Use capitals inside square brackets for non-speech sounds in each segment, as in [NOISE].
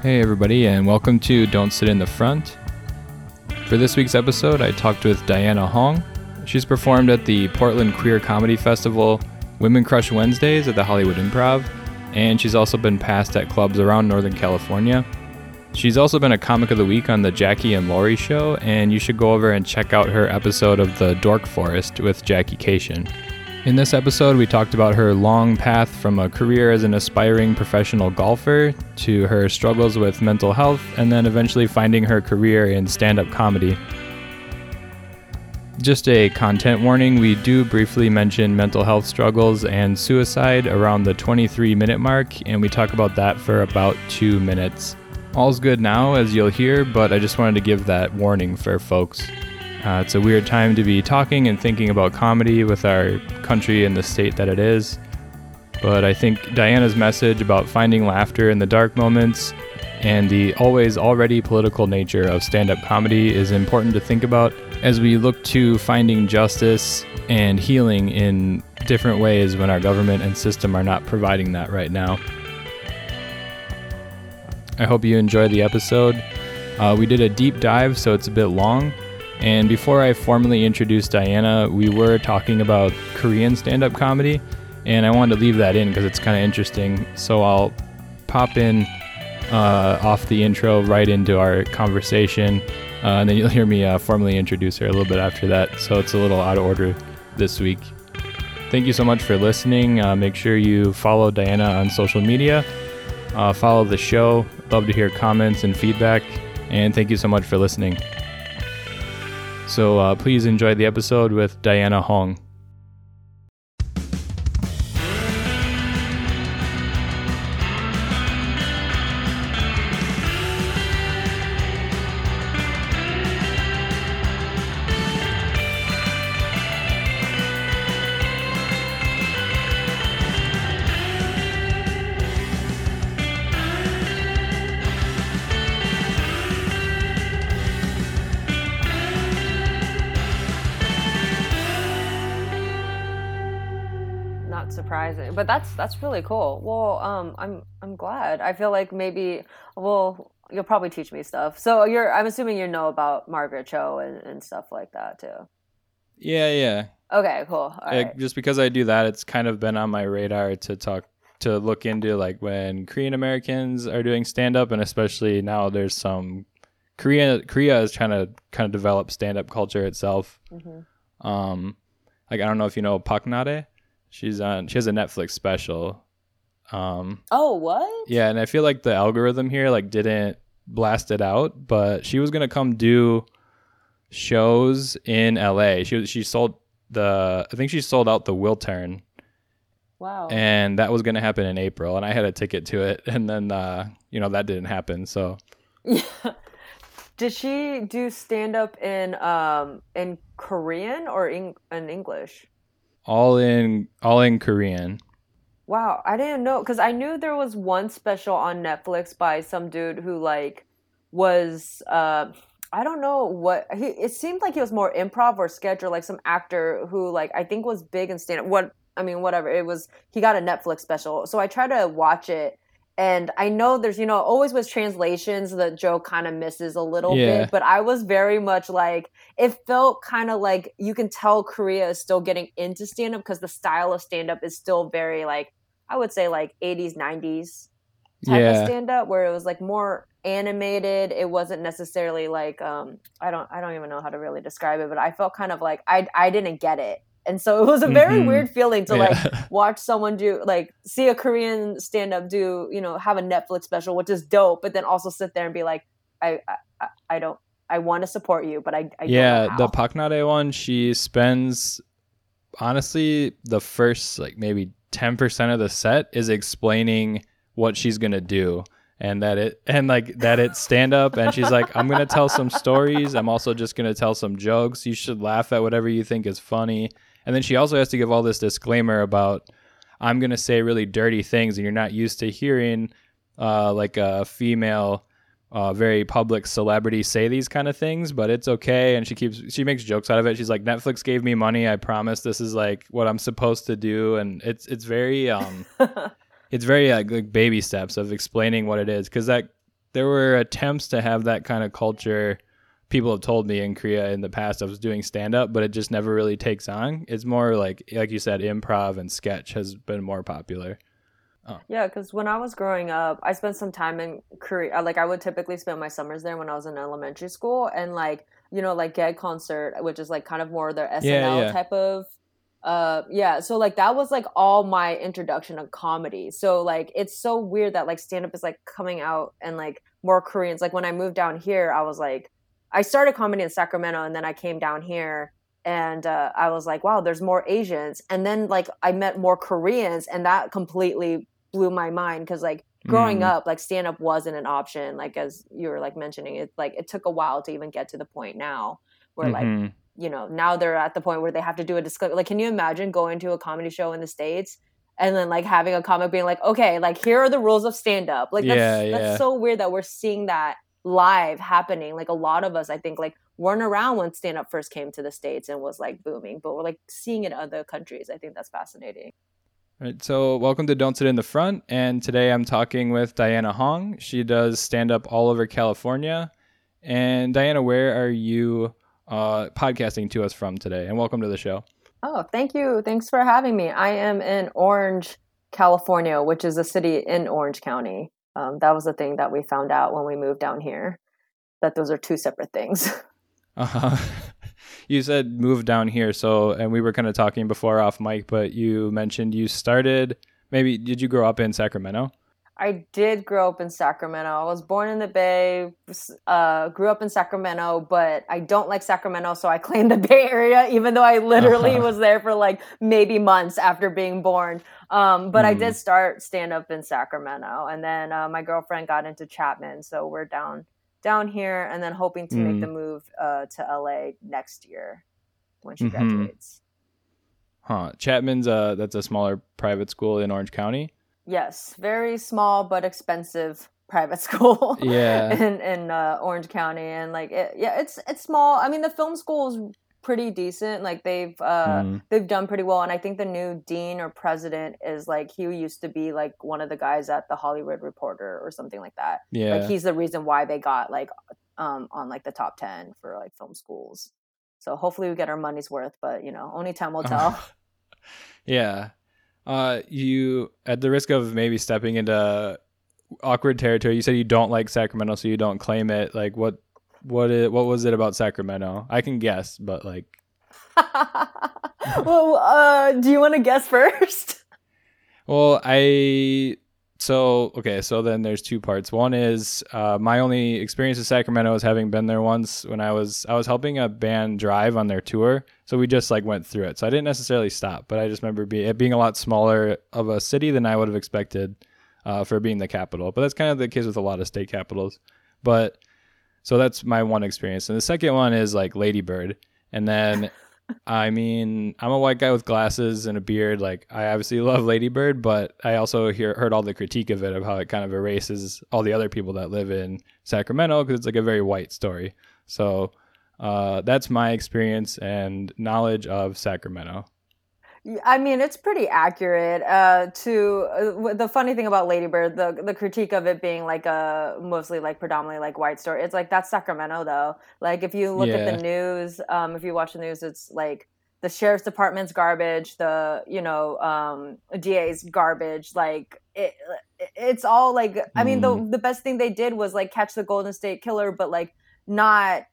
Hey, everybody, and welcome to Don't Sit in the Front. For this week's episode, I talked with Diana Hong. She's performed at the Portland Queer Comedy Festival, Women Crush Wednesdays at the Hollywood Improv, and she's also been passed at clubs around Northern California. She's also been a comic of the week on the Jackie and Laurie show, and you should go over and check out her episode of The Dork Forest with Jackie Kashian. In this episode, we talked about her long path from a career as an aspiring professional golfer to her struggles with mental health and then eventually finding her career in stand up comedy. Just a content warning we do briefly mention mental health struggles and suicide around the 23 minute mark, and we talk about that for about two minutes. All's good now, as you'll hear, but I just wanted to give that warning for folks. Uh, it's a weird time to be talking and thinking about comedy with our country and the state that it is. But I think Diana's message about finding laughter in the dark moments and the always already political nature of stand up comedy is important to think about as we look to finding justice and healing in different ways when our government and system are not providing that right now. I hope you enjoyed the episode. Uh, we did a deep dive, so it's a bit long. And before I formally introduced Diana, we were talking about Korean stand up comedy, and I wanted to leave that in because it's kind of interesting. So I'll pop in uh, off the intro right into our conversation, uh, and then you'll hear me uh, formally introduce her a little bit after that. So it's a little out of order this week. Thank you so much for listening. Uh, make sure you follow Diana on social media, uh, follow the show. Love to hear comments and feedback, and thank you so much for listening. So uh, please enjoy the episode with Diana Hong. That's really cool. Well, um, I'm I'm glad. I feel like maybe well, you'll probably teach me stuff. So you're I'm assuming you know about Margaret Cho and, and stuff like that too. Yeah, yeah. Okay, cool. All Like, right. Just because I do that, it's kind of been on my radar to talk to look into like when Korean Americans are doing stand up, and especially now there's some Korea. Korea is trying to kind of develop stand up culture itself. Mhm. Um, like I don't know if you know Park Na-rae. She's on. She has a Netflix special. Um, Oh, what? Yeah, and I feel like the algorithm here like didn't blast it out, but she was gonna come do shows in LA. She was- she sold the I think she sold out the Wiltern, Wow. and that was gonna happen in April, and I had a ticket to it, [LAUGHS] and then uh, you know that didn't happen. So Yeah. [LAUGHS] Did she do stand up in um in Korean or in, in English? All in all in Korean. Wow, I didn't know because I knew there was one special on Netflix by some dude who like was uh I don't know what he it seemed like he was more improv or sketch or like some actor who like I think was big in stand up what I mean whatever it was he got a Netflix special so I tried to watch it and I know there's you know always with translations the joke kind of misses a little Yeah. bit but I was very much like it felt kind of like you can tell Korea is still getting into stand up because the style of stand up is still very like I would say like 80s 90s type Yeah. of stand up where it was like more animated it wasn't necessarily like um I don't I don't even know how to really describe it but I felt kind of like I I didn't get it and so it was a very Mhm. weird feeling to like [LAUGHS] watch someone do like see a Korean stand up do you know have a Netflix special which is dope but then also sit there and be like I I, I- don't I want to support you but I, I yeah, the Park Na-rae one, she spends honestly the first like maybe ten percent of the set is explaining what she's gonna do. And that it and like that it's stand up and she's like, I'm gonna tell some [LAUGHS] stories. I'm also just gonna tell some jokes. You should laugh at whatever you think is funny. And then she also has to give all this disclaimer about I'm gonna say really dirty things and you're not used to hearing uh, like a female uh, very public celebrity say these kind of things, but it's okay. And she keeps she makes jokes out of it. She's like, Netflix gave me money. I promise this is like what I'm supposed to do, and it's it's very um [LAUGHS] it's very like, like baby steps of explaining what it is because that there were attempts to have that kind of culture. People have told me in Korea in the past I was doing stand up, but it just never really takes on. It's more like like you said, improv and sketch has been more popular. Oh. Yeah, because when I was growing up, I spent some time in Korea. Like I would typically spend my summers there when I was in elementary school, and like you know, like Gag Concert, which is like kind of more their SNL yeah, yeah. type of uh yeah so like that was like all my introduction of comedy so like it's so weird that like stand up is like coming out and like more koreans like when i moved down here i was like i started comedy in sacramento and then i came down here and uh, i was like wow there's more asians and then like i met more koreans and that completely blew my mind because like growing mm. up like stand up wasn't an option like as you were like mentioning it like it took a while to even get to the point now where mm-hmm. like you know now they're at the point where they have to do a disclaimer like can you imagine going to a comedy show in the states and then like having a comic being like okay like here are the rules of stand up like that's, yeah, yeah. that's so weird that we're seeing that live happening like a lot of us i think like weren't around when stand up first came to the states and was like booming but we're like seeing it in other countries i think that's fascinating all right, so welcome to Don't Sit in the Front. And today I'm talking with Diana Hong. She does stand up all over California. And Diana, where are you uh, podcasting to us from today. And welcome to the show. Oh, thank you. Thanks for having me. I am in Orange, California, which is a city in Orange County. Um, that was the thing that we found out when we moved down here, that those are two separate things. [LAUGHS] Uh huh. you said move down here, so and we were kind of talking before off mic, but you mentioned you started. Maybe did you grow up in Sacramento? I did grow up in Sacramento. I was born in the Bay, uh, grew up in Sacramento, but I don't like Sacramento, so I [LAUGHS] claim the Bay Area, even though I literally uh-huh. was there for like maybe months after being born. Um, but mm. I did hmm. start stand up in Sacramento, and then uh, my girlfriend got into Chapman, so we're down down here, and then hoping to mm. make the hmm. move uh, to LA next year when she mm-hmm. graduates. Huh? Chapman's uh, that's a smaller private school in Orange County. Yes, very small but expensive private [LAUGHS] school. Yeah, in in uh, Orange County, and like it, yeah, it's it's small. I mean, the film school is pretty decent. Like they've uh, mm. they've done pretty well, and I think the new dean or president is like he used to be like one of the guys at the Hollywood Reporter or something like that. Yeah, like he's the reason why they got like um on like the top ten for like film schools. So hopefully we get our money's worth, but you know, only time will [LAUGHS] tell. yeah, uh, you at the risk of maybe stepping into awkward territory. You said you don't like Sacramento, so you don't claim it. Like what? What? Is, what was it about Sacramento? I can guess, but like. [LAUGHS] well, uh, do you want to guess first? Well, I so okay, so then there's two parts. One is uh, my only experience with Sacramento is having been there once when I was I was helping a band drive on their tour, so we just like went through it. So I didn't necessarily stop, but I just remember be, it being a lot smaller of a city than I would have expected uh, for being the capital. But that's kind of the case with a lot of state capitals. But so that's my one experience, and the second one is like Ladybird, and then I mean, I'm a white guy with glasses and a beard. Like, I obviously love Ladybird, but I also hear heard all the critique of it of how it kind of erases all the other people that live in Sacramento because it's like a very white story. So uh, that's my experience and knowledge of Sacramento. I mean, it's pretty accurate. Uh, to uh, the funny thing about Ladybird, the the critique of it being like a mostly like predominantly like white story. It's like that's Sacramento though. Like if you look yeah. at the news, um, if you watch the news, it's like the sheriff's department's garbage, the you know um, DA's garbage. Like it, it's all like. I mean, the mm. the best thing they did was like catch the Golden State Killer, but like not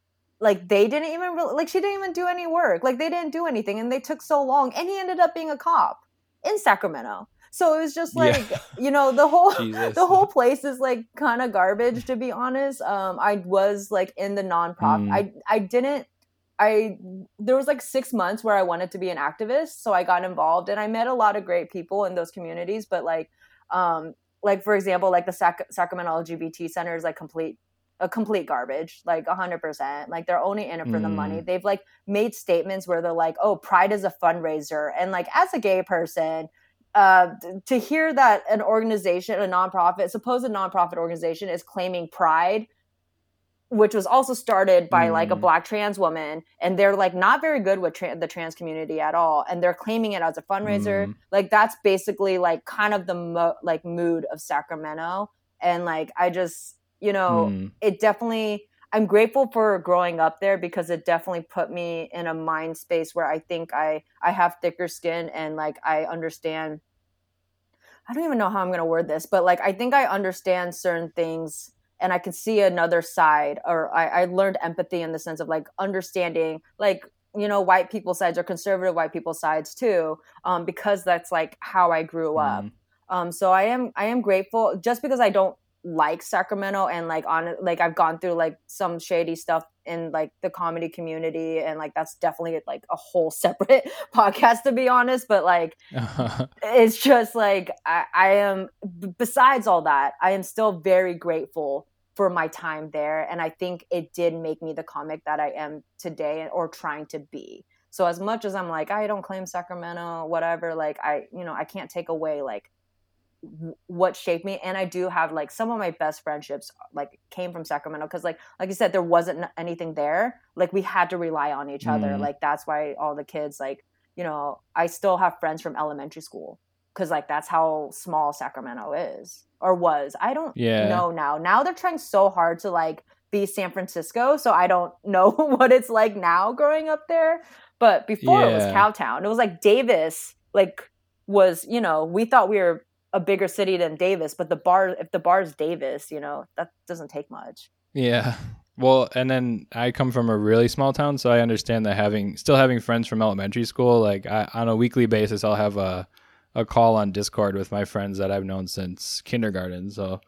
like they didn't even really, like she didn't even do any work like they didn't do anything and they took so long and he ended up being a cop in sacramento so it was just like yeah. you know the whole [LAUGHS] [LAUGHS] the whole place is like kind of garbage to be honest um i was like in the nonprofit mm. i i didn't i there was like six months where i wanted to be an activist so i got involved and i met a lot of great people in those communities but like um like for example like the Sac- sacramento lgbt center is like complete a complete garbage, like a hundred percent. Like they're only in it for mm. the money. Mm. They've like made statements where they're like, "Oh, Pride is a fundraiser," and like as a gay person, uh, to hear that an organization, a nonprofit, supposed nonprofit organization, is claiming Pride, which was also started by mm. like a mm. black trans woman, and they're like not very good with tra- the trans community at all, and they're claiming it as a fundraiser. Mm. Like that's basically like kind of the mo- like mood of Sacramento, and like I just you know, mm. it definitely I'm grateful for growing up there because it definitely put me in a mind space where I think I I have thicker skin and like I understand I don't even know how I'm going to word this, but like I think I understand certain things and I can see another side or I, I learned empathy in the sense of like understanding like you know white people sides or conservative white people sides too um, because that's like how I grew up. Mm. Um, so I am I am grateful just because I don't like Sacramento and like on like I've gone through like some shady stuff in like the comedy community and like that's definitely like a whole [LAUGHS] separate podcast to be honest but like [LAUGHS] it's just like I, I am besides all that I am still very grateful for my time there and I think it did make me the comic that I am today or trying to be. So as much as I'm like I don't claim Sacramento whatever like I you know I can't take away like what shaped me and i do have like some of my best friendships like came from sacramento because like like you said there wasn't anything there like we had to rely on each other mm. like that's why all the kids like you know i still have friends from elementary school because like that's how small sacramento is or was i don't yeah. know now now they're trying so hard to like be san francisco so i don't [LAUGHS] know what it's like now growing up there but before yeah. it was cowtown it was like davis like was you know we thought we were a bigger city than Davis, but the bar if the bar is Davis, you know, that doesn't take much. Yeah. Well, and then I come from a really small town, so I understand that having still having friends from elementary school, like I, on a weekly basis, I'll have a a call on Discord with my friends that I've known since kindergarten. So,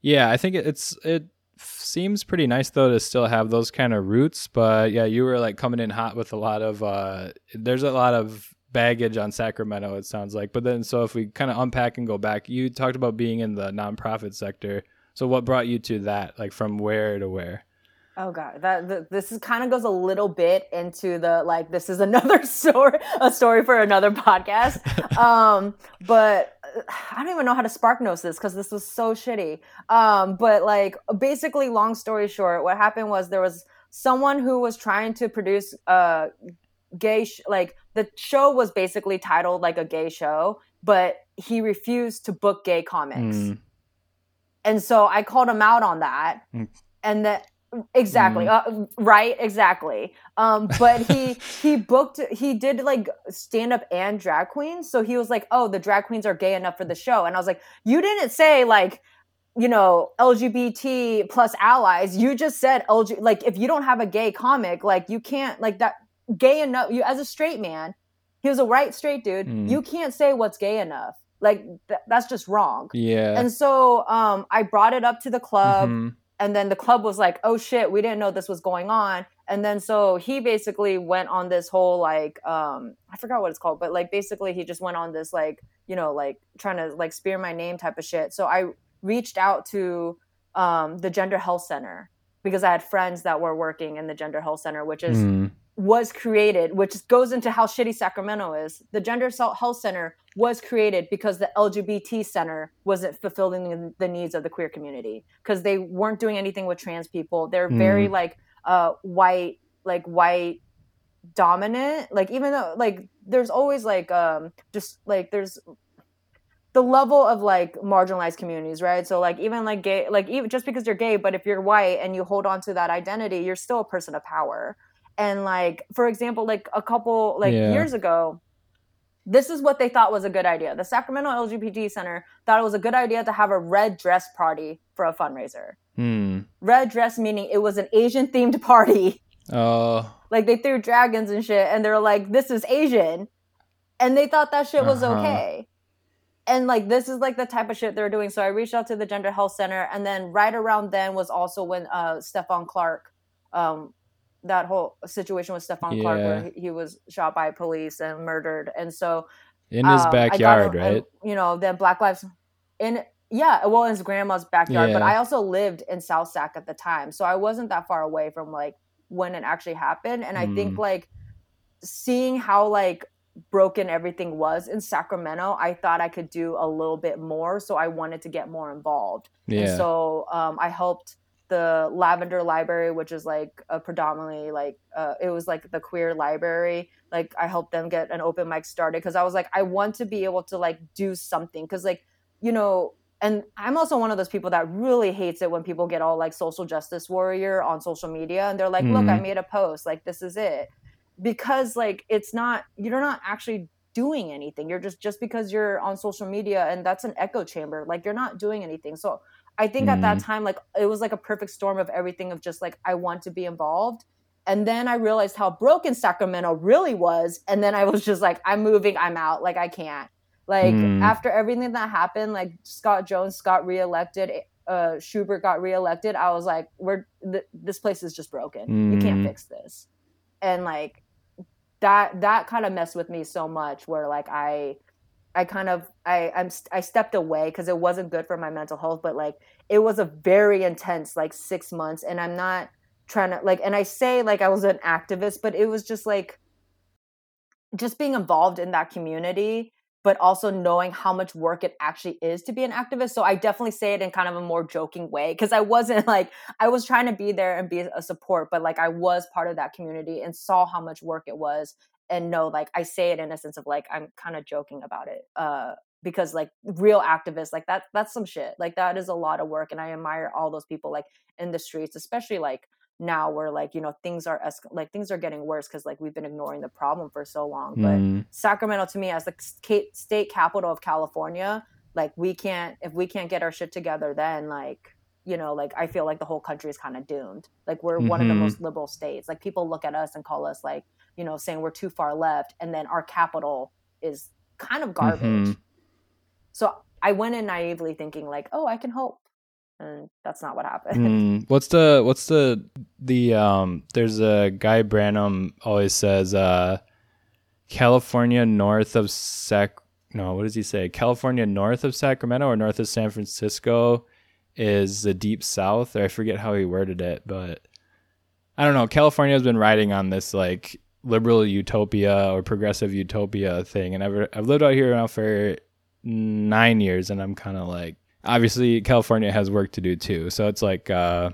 yeah, I think it's it seems pretty nice though to still have those kind of roots. But yeah, you were like coming in hot with a lot of uh, there's a lot of baggage on Sacramento, it sounds like. But then, so if we kind of unpack and go back, you talked about being in the nonprofit sector. So what brought you to that? Like from where to where? Oh god, that the, this is kind of goes a little bit into the like this is [LAUGHS] another story, a story for another podcast. [LAUGHS] um, but I don't even know how to spark notes this because this was so shitty. Um, but like basically, long story short, what happened was there was someone who was trying to produce uh gay sh- like the show was basically titled like a gay show but he refused to book gay comics mm. and so i called him out on that mm. and that exactly mm. uh, right exactly um but he [LAUGHS] he booked he did like stand up and drag queens so he was like oh the drag queens are gay enough for the show and i was like you didn't say like you know lgbt plus allies you just said lg like if you don't have a gay comic like you can't like that gay enough you as a straight man he was a white straight dude mm. you can't say what's gay enough. Like th- that's just wrong. Yeah. And so um i brought it up to the club mm-hmm. and then the club was like oh shit we didn't know this was going on. And then so he basically went on this whole like um i forgot what it's called but like basically he just went on this like you know like trying to like spear my name type of shit. So i reached out to um the gender health center because i had friends that were working in the gender health center which is mm was created, which goes into how shitty Sacramento is. The Gender Assault Health Center was created because the LGBT Center wasn't fulfilling the needs of the queer community because they weren't doing anything with trans people. They're mm. very like uh, white, like white dominant. Like even though like there's always like um just like there's the level of like marginalized communities, right? So like even like gay, like even just because you're gay, but if you're white and you hold on to that identity, you're still a person of power and like for example like a couple like yeah. years ago this is what they thought was a good idea. The sacramento lgbt center thought it was a good idea to have a red dress party for a fundraiser. Hmm. red dress meaning it was an asian themed party. Oh. [LAUGHS] Like they threw dragons and shit and they're like this is asian. And they thought that shit was uh-huh. okay. And like this is like the type of shit they're doing. So i reached out to the gender health center and then right around then was also when uh stephon clark um that whole situation with Stephon yeah. Clark where he was shot by police and murdered. And so in his um, backyard, right? And, you know, then Black Lives in yeah, well, in his grandma's backyard. Yeah. But I also lived in South Sac at the time, so I wasn't that far away from like when it actually happened. And I mm. think like seeing how like broken everything was in Sacramento, I thought I could do a little bit more. So I wanted to get more involved. Yeah. And so um, I helped the Lavender Library, which is like a predominantly like uh, it was like the queer library. Like I helped them get an open mic started because I was like I want to be able to like do something because like you know and I'm also one of those people that really hates it when people get all like social justice warrior on social media and they're like, mm-hmm. look, I mm-hmm. made a post, like this is it. Because like it's not you're not actually doing anything. You're just just because you're on social media and that's an echo chamber, like you're not doing anything. So I think mm-hmm. at that mm-hmm. time, like it was like a perfect storm of everything of just like I want to be involved. And then I realized how broken Sacramento really was. And then I was just like, I'm moving, I'm out. Like I can't. Like mm. after everything that happened, like Scott Jones got reelected, uh, Schubert got reelected. I was like, we're th- this place is just broken. Mm. You can't fix this. And like that that kind of messed with me so much where like I I kind of I I'm I stepped away because it wasn't good for my mental health, but like it was a very intense like six months, and I'm not trying to like and I say like I was an activist, but it was just like just being involved in that community but also knowing how much work it actually is to be an activist. So I definitely say it in kind of a more joking way because I wasn't [LAUGHS] like I was trying to be there and be a support, but like I was part of that community and saw how much work it was and know like I say it in a sense of like I'm kind of joking about it. Uh because like real activists like that that's some shit. Like that is a lot of work and I admire all those people like in the streets, especially like now where like you know things are es- like things are getting worse because like we've been ignoring the problem for so long but mm. sacramento to me as the state capital of california like we can't if we can't get our shit together then like you know like i feel like the whole country is kind of doomed like we're mm-hmm. one of the mm-hmm. most liberal states like people look at us and call us like you know saying we're too far left and then our capital is kind of garbage mm-hmm. so i went in naively thinking like oh i can hope and that's not what happened. Mm, [LAUGHS] what's the what's the the um? There's a guy Branham always says uh, California north of Sac. No, what does he say? California north of Sacramento or north of San Francisco is the deep south. Or I forget how he worded it, but I don't know. California has been riding on this like liberal utopia or progressive utopia thing, and I've I've lived out here now for nine years, and I'm kind of like obviously California has work to do too. So it's like uh,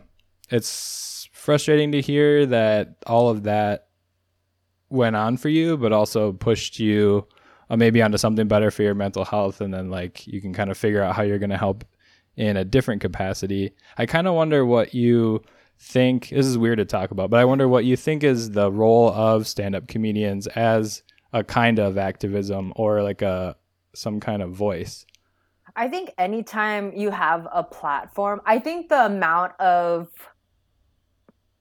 it's frustrating to hear that all of that went on for you, but also pushed you uh, maybe onto something better for your mental health, and then like you can kind of figure out how you're going to help in a different capacity. I kind of wonder what you think. This is weird to talk about, but I wonder what you think is the role of stand-up comedians as a kind of activism or like a some kind of voice. I think anytime you have a platform, I think the amount of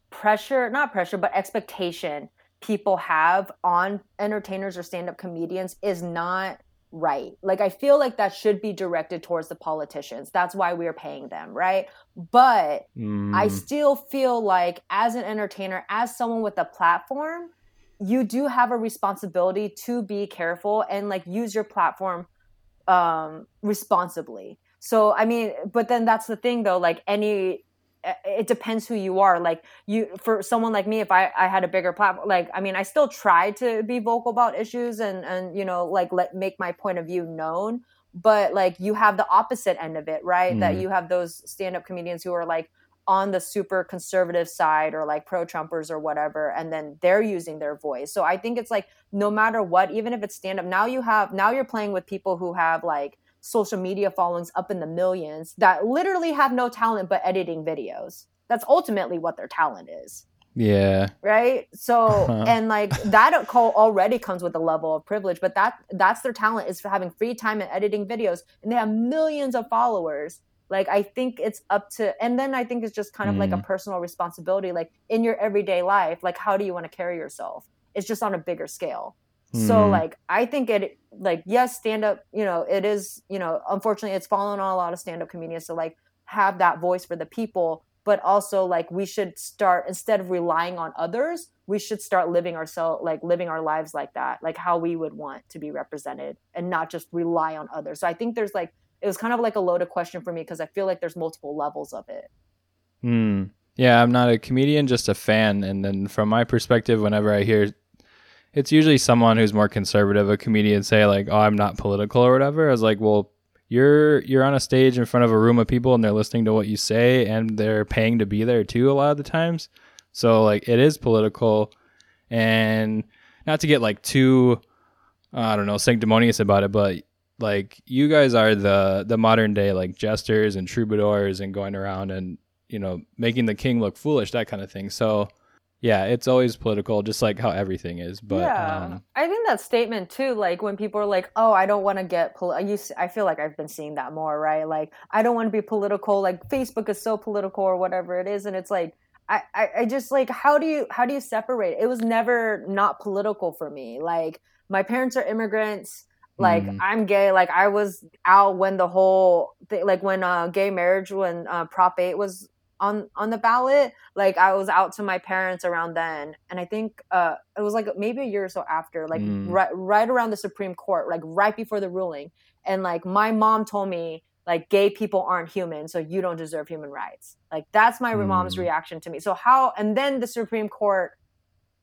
pressure, not pressure, but expectation people have on entertainers or stand up comedians is not right. Like, I feel like that should be directed towards the politicians. That's why we're paying them, right? But mm. I still feel like, as an entertainer, as someone with a platform, you do have a responsibility to be careful and like use your platform um, responsibly. So I mean, but then that's the thing though. Like any, it depends who you are. Like you, for someone like me, if I I had a bigger platform, like I mean, I still try to be vocal about issues and and you know like let make my point of view known. But like you have the opposite end of it, right? Mm. That you have those stand up comedians who are like on the super conservative side or like pro Trumpers or whatever, and then they're using their voice. So I think it's like no matter what, even if it's stand up, now you have now you're playing with people who have like social media followings up in the millions that literally have no talent but editing videos. That's ultimately what their talent is. Yeah. Right. So uh-huh. [LAUGHS] and like that call already comes with a level of privilege, but that that's their talent is for having free time and editing videos, and they have millions of followers like i think it's up to and then i think it's just kind of mm. like a mm. personal responsibility like in your everyday life like how do you want to carry yourself it's just on a bigger scale mm. so like i think it like yes stand up you know it is you know unfortunately it's fallen on a lot of stand up comedians to like have that voice for the people but also like we should start instead of relying on others we should start living ourselves like living our lives like that like how we would want to be represented and not just rely on others so i think there's like it was kind of like a loaded question for me because I feel like there's multiple levels of it. Hmm. Yeah, I'm not a comedian, just a fan. And then from my perspective, whenever I hear it's usually someone who's more conservative, a comedian say like, "Oh, I'm not political" or whatever. I was like, "Well, you're you're on a stage in front of a room of people and they're listening to what you say and they're paying to be there too a lot of the times. So like it is political and not to get like too I don't know sanctimonious about it, but like you guys are the the modern day like jesters and troubadours and going around and you know making the king look foolish that kind of thing so yeah it's always political just like how everything is but yeah. um, i think that statement too like when people are like oh i don't want to get pol-, I, feel like i've been seeing that more right? Like i don't want to be political like facebook is so political or whatever it is and it's like I, I, I just like how do you how do you separate? It was never not political for me. Like my parents are immigrants. Like mm. i'm gay. Like i was out when the whole thing like when uh gay marriage when uh prop 8 was on on the ballot like i was out to my parents around then and i think uh it was like maybe a year or so after like mm. right right around the supreme court like right before the ruling and like my mom told me like gay people aren't human so you don't deserve human rights like that's my mm. mom's reaction to me so how and then the supreme court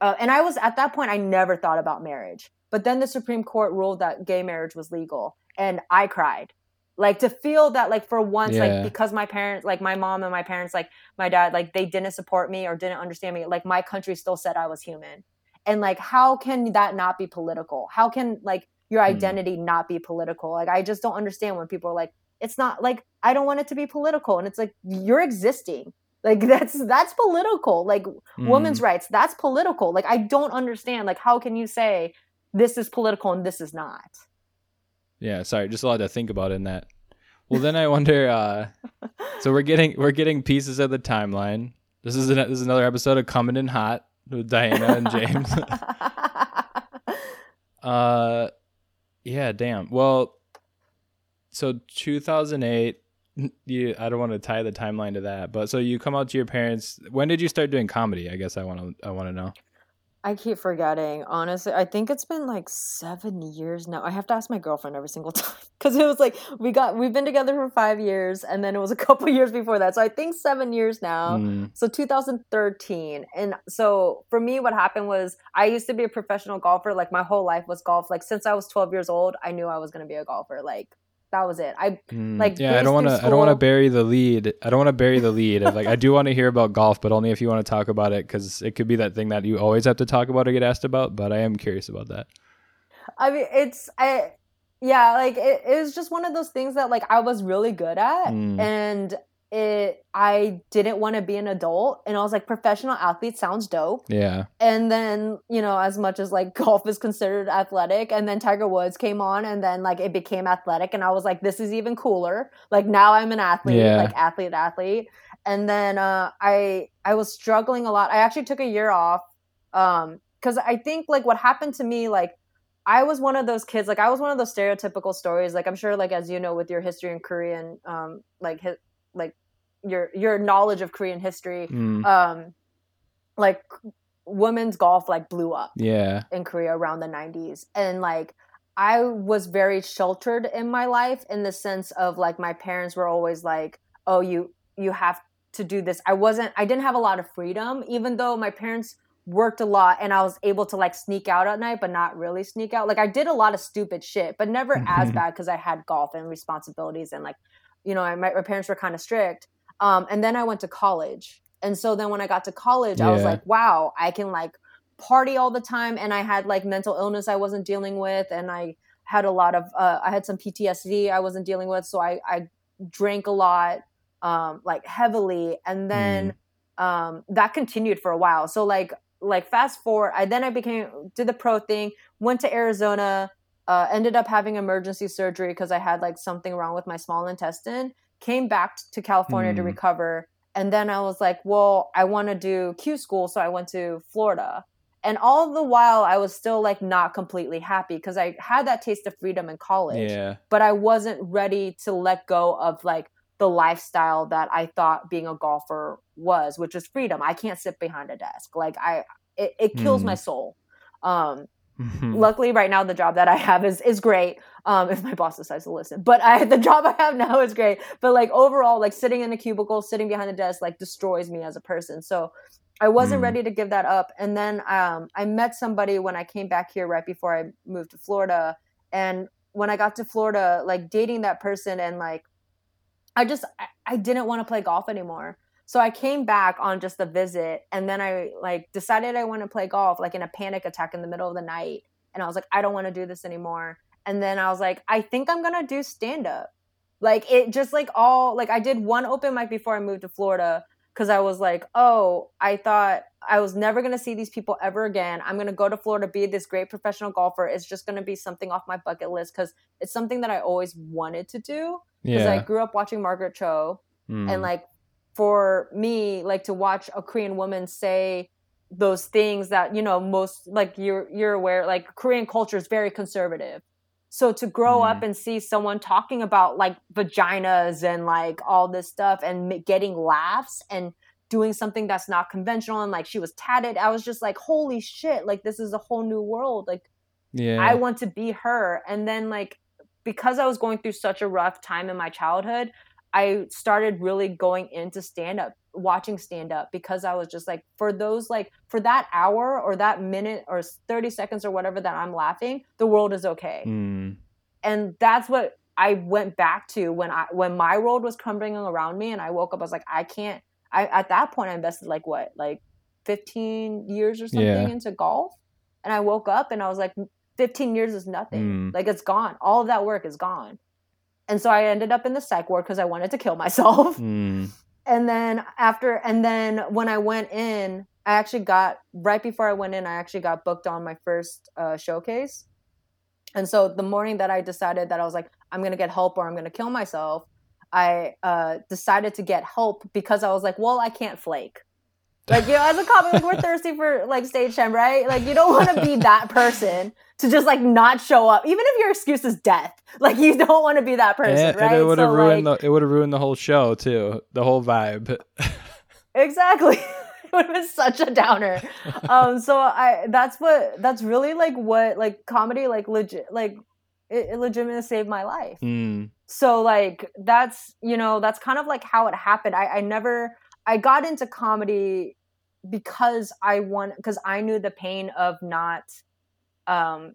uh, and i was at that point i never thought about marriage but then the supreme court ruled that gay marriage was legal and i cried like to feel that like for once yeah. like because my parents like my mom and my parents like my dad like they didn't support me or didn't understand me like my country still said i was human and like how can that not be political how can like your hmm. identity mm. not be political like i just don't understand when people are like it's not like i don't want it to be political and it's like you're existing like [LAUGHS] that's that's political like mm. women's rights that's political like i don't understand like how can you say this is political and this is not yeah, sorry, just a lot to think about in that. Well, then I wonder. Uh, [LAUGHS] so we're getting we're getting pieces of the timeline. This is an, this is another episode of Coming in Hot with Diana and James. [LAUGHS] uh, yeah, damn. Well, so 2008. You, I don't want to tie the timeline to that, but so you come out to your parents. When did you start doing comedy? I guess I want to I want to know. I keep forgetting. Honestly, I think it's been like seven years now. I have to ask my girlfriend every single [LAUGHS] time because it was like we got we've been together for five years, and then it was a [LAUGHS] couple years before that. So I think seven years now. Mm. So 2013, and so for me, what happened was I used to be a professional golfer. Like my whole life was golf. Like since I was 12 years old, I knew I was going to be a golfer. Like that was it. I mm, like yeah. I don't want to. I don't want to bury the lead. I don't want to bury the lead. like I do want to hear about golf, but only if you want to talk about it because it could be that thing that you always have to talk about or get asked about. But I am curious about that. I mean, it's I. Yeah, like it, it was just one of those things that like I was really good at, mm. and it I didn't want to be an adult and I was like professional athlete sounds dope. Yeah. And then, you know, as much as like [LAUGHS] golf is considered athletic and then Tiger Woods came on and then like it became athletic and I was like this is even cooler. Like now I'm an athlete, yeah. like athlete athlete. And then uh I I was struggling a lot. I actually took a year off um cuz I think like what happened to me like I was one of those kids, like I was one of those stereotypical stories. Like I'm sure, like as you know, with your history in Korean, um, like like your your knowledge of Korean history, mm. um, like women's golf like blew up. Yeah. In Korea around the 90s, and like I was very sheltered in my life in the sense of like my parents were always like, "Oh, you you have to do this." I wasn't. I didn't have a lot of freedom, even though my parents worked a lot and I was able to like sneak out at night, but not really sneak out. Like I did a lot of stupid shit, but never as [LAUGHS] bad because I had golf and responsibilities and like, you know, my, my parents were kind of strict. Um, and then I went to college. And so then when I got to college, yeah. I was like, wow, I can like party all the time. And I had like mental illness I wasn't dealing with. And I had a lot of, uh, I had some PTSD I wasn't dealing with. So I, I drank a lot, um, like heavily. And then mm. um, that continued for a while. So like, like fast forward, I then I became, did the pro thing, went to Arizona, uh, ended up having emergency surgery because I had like something wrong with my small intestine came back to California mm. to hmm. recover. And then I was like, well, I want to do Q school. So I went to Florida. And all the while, I was still like not completely happy because I had that taste of freedom in college. Yeah. But I wasn't ready to let go of like the lifestyle that I thought being a golfer was, which is freedom. I can't sit behind a desk. Like I, it, it kills mm. my soul. Um, Mm-hmm. Luckily, right now the job that I have is is great. Um, if my boss decides to listen, but I the job I have now is great. But like overall, like sitting in a cubicle, sitting behind the desk, like destroys me as a person. So I wasn't mm. ready to give that up. And then um, I met somebody when I came back here right before I moved to Florida. And when I got to Florida, like dating that person and like I just I, I didn't want to play golf anymore. So I came back on just a visit and then I like decided I want to play golf like in a panic attack in the middle of the night. And I was like, I don't want to do this anymore. and then I was like, I think I'm gonna do stand up. Like it just like all like I did one open mic before I moved to Florida because I was like, oh, I thought I was never gonna see these people ever again. I'm gonna go to Florida, be this great professional golfer. It's just gonna be something off my bucket list because it's something that I always wanted to do. Because Yeah. I grew up watching Margaret Cho, Mm. and like for me, like to watch a Korean woman say those things that you know most like you're you're aware like Korean culture is very conservative. So to grow Mhm. up and see someone talking about like vaginas and like all this stuff and getting laughs and doing something that's not conventional and like she was tatted, I was just like, holy shit! Like this is a whole new world. Like yeah. I want to be her. And then like because I was going through such a rough time in my childhood, I started really going into stand up, watching stand up because I was just like for those like for that hour or that minute or 30 seconds or whatever that I'm laughing, the world is okay. Mm. And that's what I went back to when I when my world was crumbling around me and I woke up I was like I can't I at that point I invested like what? Like 15 years or something Yeah. into golf. And I woke up and I was like 15 years is nothing. Mm. Like it's gone. All of that work is gone. And so I ended up in the psych ward because I wanted to kill myself. [LAUGHS] Mm. And then after, and then when I went in, I actually got right before I went in, I actually got booked on my first uh, showcase. And so the morning that I decided that I was like, I'm gonna get help or I'm gonna kill myself, I uh, decided to get help because I was like, well, I can't flake. Like you know, as a comic, like we're thirsty for like stage time, right? Like you don't want to be [LAUGHS] that person to just like not show up, even if your excuse is death. Like you don't want to be that person, and, right? and it would have So, ruined like, the it would have ruined the whole show too, the whole vibe. [LAUGHS] exactly [LAUGHS] it would have been such a downer um so i that's what that's really like what like comedy like legit like it, it legitimately saved my life Mm. so like that's you know that's kind of like how it happened i i never i got into comedy because i want because i knew the pain of not um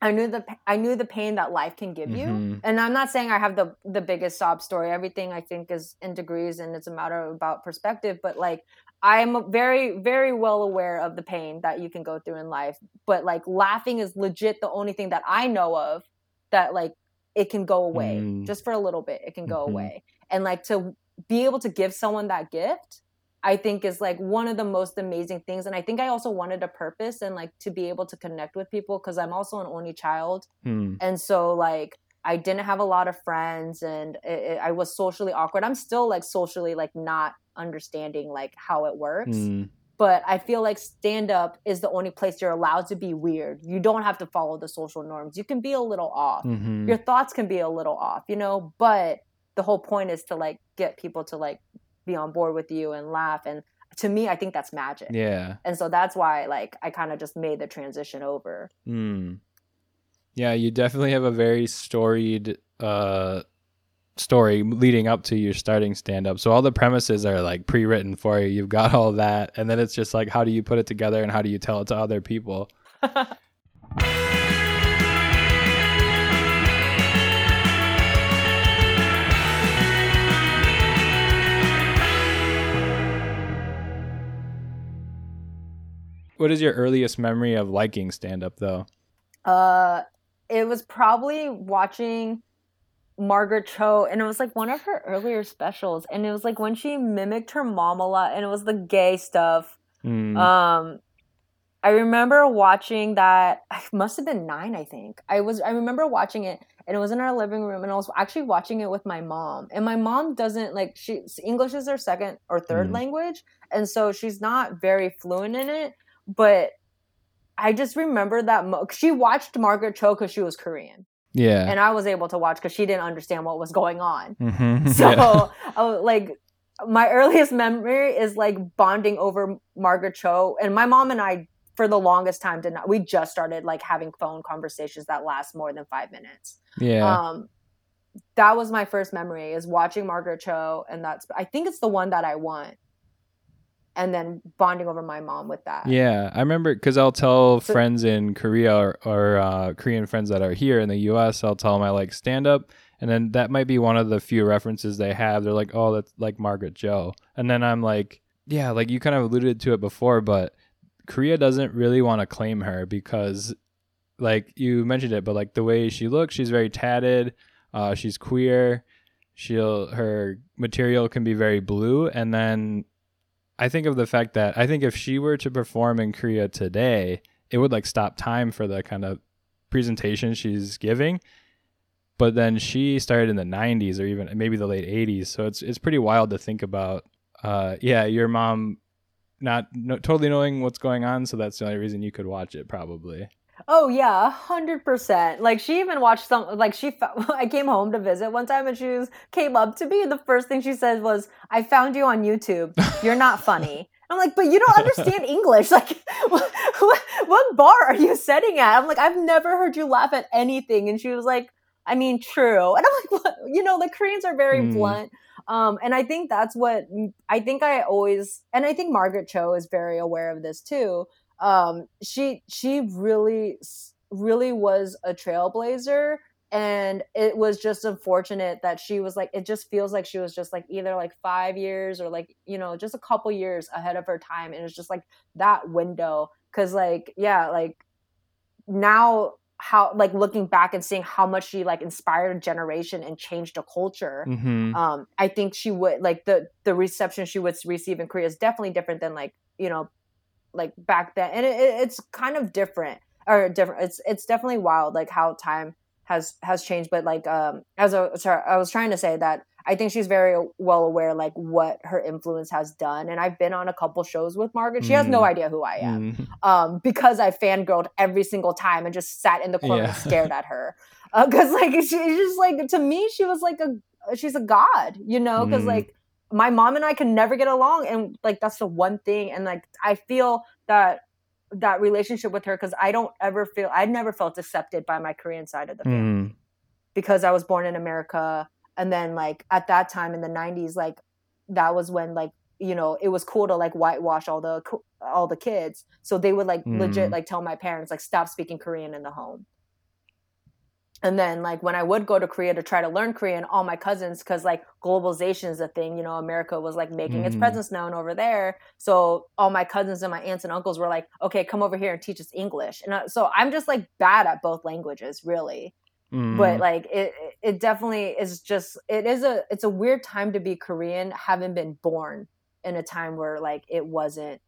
i knew the i knew the pain that life can give you Mhm. and i'm not saying i have the the biggest sob story everything i think is in degrees and it's a matter about perspective but like i'm very very well aware of the pain that you can go through in life but like laughing is legit the only thing that i know of that like it can go away Mm. just for a little bit it can go Mhm. away and like to be able to give someone that gift i think is like one of the most amazing things. And i think i also wanted a purpose and like to be able to connect with people because i'm also an only child. Mm. and so like i didn't have a lot of friends and it, it- i was socially awkward. I'm still like socially like not understanding like how it works. Mm. but i feel like stand up is the only place you're allowed to be weird. You don't have to follow the social norms. You can be a little off. Mhm. your thoughts can be a little off you know? But the whole point is to like get people to like be on board with you and laugh and to me i think that's magic Yeah. and so that's why like i kind of just made the transition over Mm. Yeah, you definitely have a very storied uh story leading up to your starting stand up. So all the premises are like pre-written for you. You've got all that and then it's just like how do you put it together and how do you tell it to other people? [LAUGHS] What is your earliest memory of liking stand up though? Uh, it was probably watching Margaret Cho, and it was like one of her earlier specials, and it was like when she mimicked her mom a lot, and it was the gay stuff. Mm. Um, I remember watching that. I must have been nine, I think. I was. I remember watching it, and it was in our living room, and I was actually watching it with my mom. And my mom doesn't like she English is her second or 3rd Mhm. language, and so she's not very fluent in it. But I just remember that mo- she watched Margaret Cho because she was Korean, yeah. and I was able to watch because she didn't understand what was going on. Mhm. [LAUGHS] [LAUGHS] So, Yeah. Like, my earliest memory is like bonding over Margaret Cho, and my mom and I, for the longest time, did not. We just started like having phone conversations that last more than five minutes. Yeah. Um, that was my first memory is watching Margaret Cho, and that's I think it's the one that I want, and then bonding over my mom with that. Yeah, I remember because I'll tell So- friends in Korea or, or uh, Korean friends that are here in the U.S. I'll tell them I like stand up, and then that might be one of the few references they have. They're like, "Oh, that's like Margaret Joe," and then I'm like, "Yeah, like you kind of alluded to it before, but Korea doesn't really want to claim her because like you mentioned it, but like the way she looks, she's very tatted. Uh, she's queer. She'll her material can be very blue, and then I think of the fact that I think if she were to perform in Korea today, it would like stop time for the kind of presentation she's giving. But then she started in the 90s or even maybe the late 80s, so it's it's pretty wild to think about. Uh, yeah, your mom not no, totally knowing what's going on, so that's the only reason you could watch it, probably. Oh yeah, hundred percent. Like she even watched some. Like she, [LAUGHS] I came home to visit one time, and she was, came up to me, and the first thing she said was, "I found you on YouTube. You're not funny." I'm like, but you don't [LAUGHS] understand English. Like, what, [LAUGHS] what, what bar are you setting at? I'm like, I've never heard you laugh at anything. And she was like, I mean, true. And I'm like, what? you know, the Koreans are very mm. blunt. Um, and I think that's what I think I always, and I think Margaret Cho is very aware of this too. Um, she she really really was a trailblazer and it was just unfortunate that she was like it just feels like she was just like either like five years or like you know just a couple years ahead of her time and it's just like that window because like yeah like now how like looking back and seeing how much she like inspired a generation and changed a culture mm-hmm. um i think she would like the the reception she would receive in korea is definitely different than like you know like back then and it, it's kind of different or different it's it's definitely wild like how time has has changed but like um as a sorry i was trying to say that i think she's very well aware like what her influence has done and i've been on a couple shows with margaret she mm. has no mm. idea who i am mm. um because i fangirled every single time and just sat in the corner yeah. and stared at her because uh, like [LAUGHS] she's just like to me she was like a she's a god you know because mm. like my mom and i can never get along and like that's the one thing and like i feel that that relationship with her because I don't ever feel I never felt accepted by my Korean side of the family mm. because I was born in America and then like at that time in the 90s like that was when like you know it was cool to like whitewash all the all the kids so they would like mm. legit like tell my parents like stop speaking Korean in the home and then like when i would go to korea to try to learn korean all my cousins because like globalization is a thing you know america was like making mm. its presence known over there so all my cousins and my aunts and uncles were like okay come over here and teach us english and I, so i'm just like bad at both languages really mm. but like it it definitely is just it is a it's a weird time to be korean having been born in a time where like it wasn't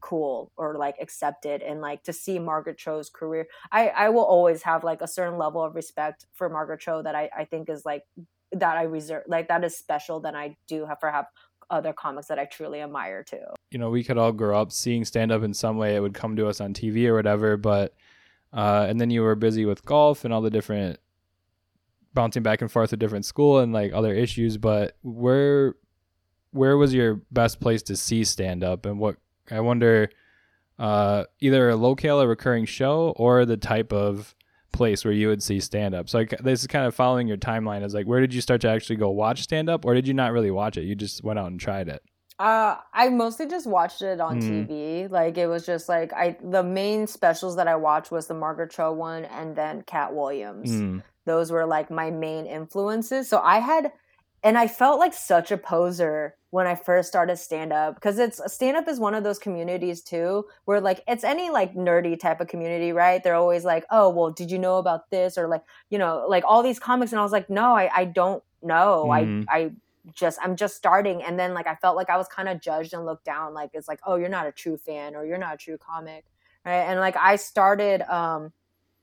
cool or like accepted and like to see Margaret Cho's career. I I will always have like a certain level of respect for Margaret Cho that I I think is like that I reserve like that is special than I do have for have other comics that I truly admire too. You know, we could all grow up seeing stand up in some way. It would come to us on TV or whatever, but uh, and then you were busy with golf and all the different bouncing back and forth to different school and like other issues. But where where was your best place to see stand up and what I wonder uh, either a locale, a recurring show, or the type of place where you would see stand up. So like, this is kind of following your timeline. Is like, where did you start to actually go watch stand up, or did you not really watch it? You just went out and tried it. Uh, I mostly just watched it on mm. TV. Like it was just like I the main specials that I watched was the Margaret Cho one and then Katt Williams. Mm. Those were like my main influences. So I had and I felt like such a poser when I first started stand up because it's stand up is one of those communities too where like it's any like nerdy type of community, right? They're always like, oh, well, did you know about this or like you know like all these comics, and I was like, no, I I don't know. Mm. I I just I'm just starting, and then like I felt like I was kind of judged and looked down, like it's like, oh, you're not a true fan or you're not a true comic, right? And like I started. um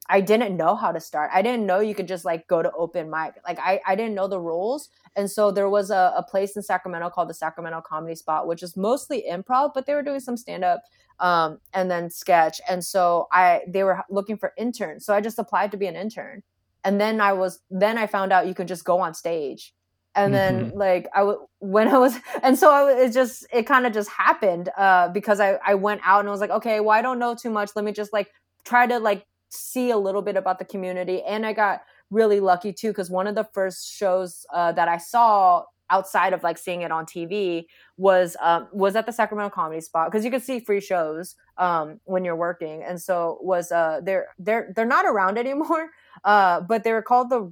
I didn't know how to start. I didn't know you could just like go to open mic. Like I, I didn't know the rules. And so there was a, a place in Sacramento called the Sacramento Comedy Spot, which is mostly improv, but they were doing some stand up um, and then sketch. And so I they were looking for interns. So I just applied to be an intern. And then I was then I found out you could just go on stage. And then mm-hmm. like I w- when I was [LAUGHS] and so I, it just it kind of just happened uh, because I I went out and I was like okay well I don't know too much let me just like try to like see a little bit about the community and I got really lucky too because one of the first shows uh, that I saw outside of like seeing it on TV was um, was at the Sacramento Comedy Spot because you can see free shows um, when you're working, and so was uh, they're they're they're not around [LAUGHS] anymore, uh, but they were called the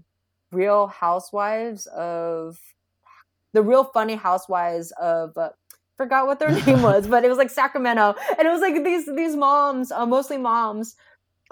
Real Housewives of the Real Funny Housewives of. Uh, forgot what their [LAUGHS] name was, but it was like Sacramento, and it was like these these moms, uh, mostly moms,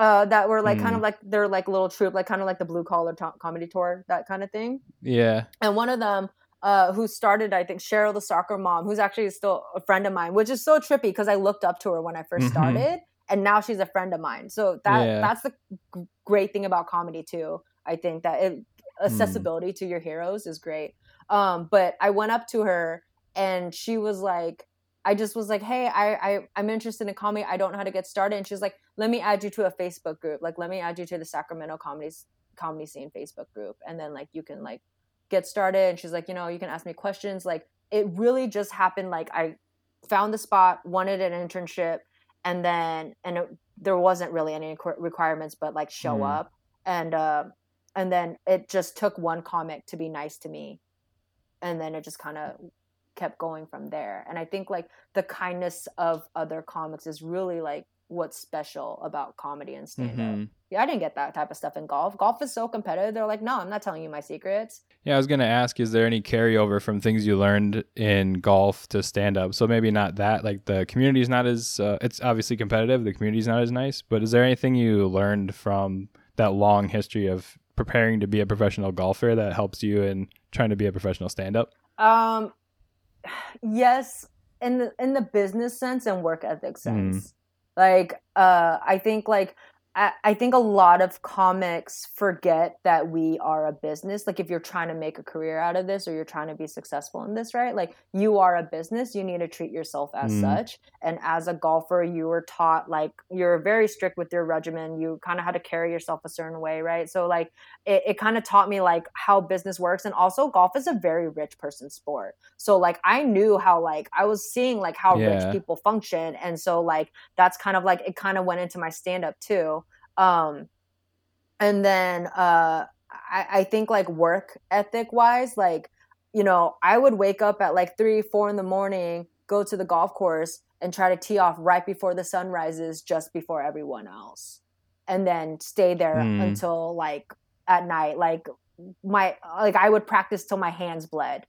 uh, that were like kind Mm. of like they're like little troupe, like kind of like the blue collar to- comedy tour, that kind of thing. Yeah. And one of them, uh, who started, I think Cheryl, the soccer mom, who's actually still a friend of mine, which is so trippy because I looked up to her when I 1st Mhm. started, and now she's a friend of mine. So that Yeah. that's the g- great thing about comedy too. I think that it, Hmm. accessibility to your heroes is great. Um, but I went up to her and she was like, I just was like, hey, I, I I'm interested in comedy. I don't know how to get started. And she's like, let me add you to a Facebook group. Like, let me add you to the Sacramento comedy comedy scene Facebook group, and then like you can like get started. And she's like, you know, you can ask me questions. Like, it really just happened. Like, I found the spot, wanted an internship, and then and it, there wasn't really any requirements, but like show Mm. up, and uh, and then it just took one comic to be nice to me, and then it just kind of kept going from there. And I think like the kindness of other comics is really like what's special about comedy and stand up. Mhm. Yeah, I didn't get that type of stuff in golf. Golf is so competitive. They're like, no, I'm not telling you my secrets. Yeah, I was gonna ask, is there any carryover from things you learned in golf to stand up? So maybe not that. Like the community is not as uh, it's obviously competitive. The community is not as nice. But is there anything you learned from that long history of preparing to be a professional golfer that helps you in trying to be a professional stand up? Um, yes, in the in the business sense and work ethic sense. Like, uh, I think like I, I think a lot of comics forget that we are a business. Like, if you're trying to make a career out of this or you're trying to be successful in this, right? Like, you are a business. You need to treat yourself as Mm. such. And as a golfer, you were taught like you're very strict with your regimen. You kind of had to carry yourself a certain way, right? So like it, it kind of taught me like how business works and also golf is a very rich person sport so like i knew how like i was seeing like how Yeah. rich people function and so like that's kind of like it kind of went into my stand up too um and then uh i i think like work ethic wise like you know i would wake up at like three four in the morning go to the golf course and try to tee off right before the sun rises just before everyone else and then stay there Hmm. until like at night like my like i would practice till my hands bled.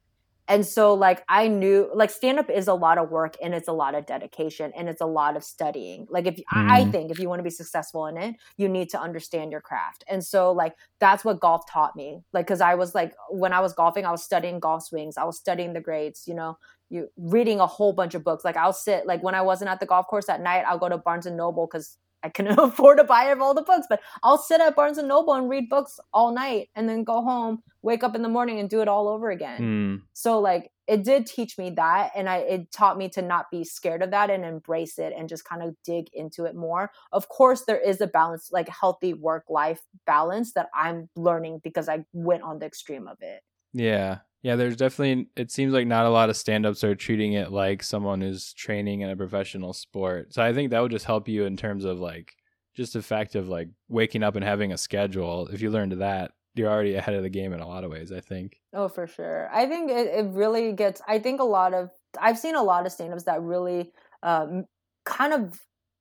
And so like i knew like stand up is a lot of work and it's a lot of dedication and it's a lot of studying. Like if I, I Mhm. think if you want to be successful in it you need to understand your craft. And so like that's what golf taught me. Like because i was like when i was golfing i was studying golf swings. I was studying the grades you know you reading a whole bunch of books. Like i'll sit like when i wasn't at the golf course at night i'll go to barnes and noble because i couldn't [LAUGHS] afford to buy all the books but i'll sit at barnes and noble and read books all night and then go home wake up in the morning and do it all over again Mm. so like it did teach me that and i it taught me to not be scared of that and embrace it and just kind of dig into it more of course there is a balance like healthy work life balance that i'm learning because i went on the extreme of it Yeah. Yeah, there's definitely it seems like not a lot of stand-ups are treating it like someone who's training in a professional sport. So I think that would just help you in terms of like just the fact of like waking up and having a schedule. If you learned that, you're already ahead of the game in a lot of ways, I think. oh for sure i think it, it really gets i think a lot of i've seen a lot of stand-ups that really um, kind of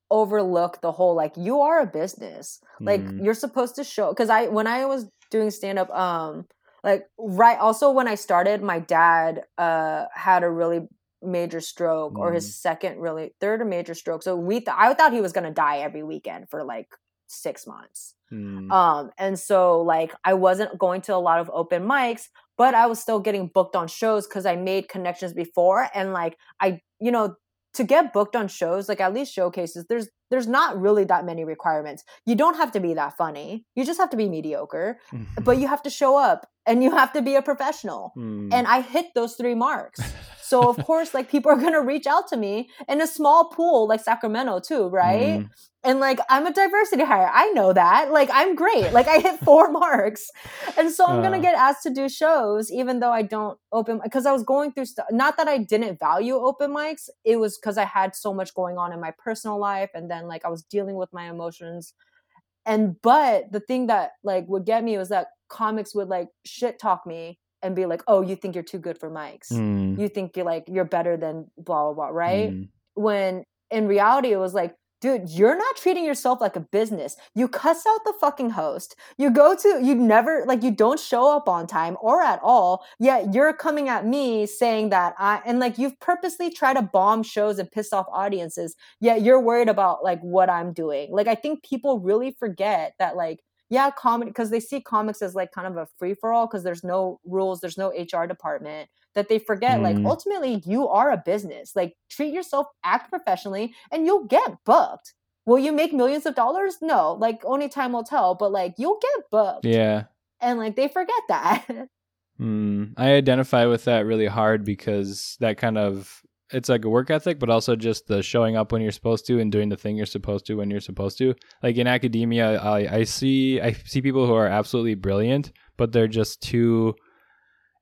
overlook the whole like you are a business like Mm. you're supposed to show because i when i was doing stand-up um like right also when i started my dad uh had a really major stroke or his second really third major stroke so we th- i thought he was gonna die every weekend for like six months Mm. um and so like i wasn't going to a lot of open mics but i was still getting booked on shows because i made connections before and like i you know to get booked on shows like at least showcases there's there's not really that many requirements. You don't have to be that funny. You just have to be mediocre but you have to show up and you have to be a professional. Mm. and i hit those three marks [LAUGHS] so of course like people are going to reach out to me in a small pool like sacramento too right? Mm. and like i'm a diversity hire. I know that. Like i'm great. Like i hit four [LAUGHS] marks. And so i'm gonna Uh. get asked to do shows even though i don't open because i was going through stuff not that i didn't value open mics it was because i had so much going on in my personal life and then like i was dealing with my emotions. And but the thing that like would get me was that comics would like shit talk me and be like oh you think you're too good for mics Mm. you think you're like you're better than blah blah blah right Mm. when in reality it was like dude, you're not treating yourself like a business. You cuss out the fucking host. You go to, you never, like, you don't show up on time or at all. Yet you're coming at me saying that I, and like, you've purposely tried to bomb shows and piss off audiences. Yet you're worried about like what I'm doing. Like, I think people really forget that, like, yeah, comedy, because they see comics as like kind of a free for all because there's no rules, there's no HR department that they forget mm. like ultimately you are a business. Like treat yourself act professionally and you'll get booked. Will you make millions of dollars? No like only time will tell but like you'll get booked. Yeah. And like they forget that. [LAUGHS] Mm, i identify with that really hard because that kind of it's like a work ethic but also just the showing up when you're supposed to and doing the thing you're supposed to when you're supposed to like in academia i, I see i see people who are absolutely brilliant but they're just too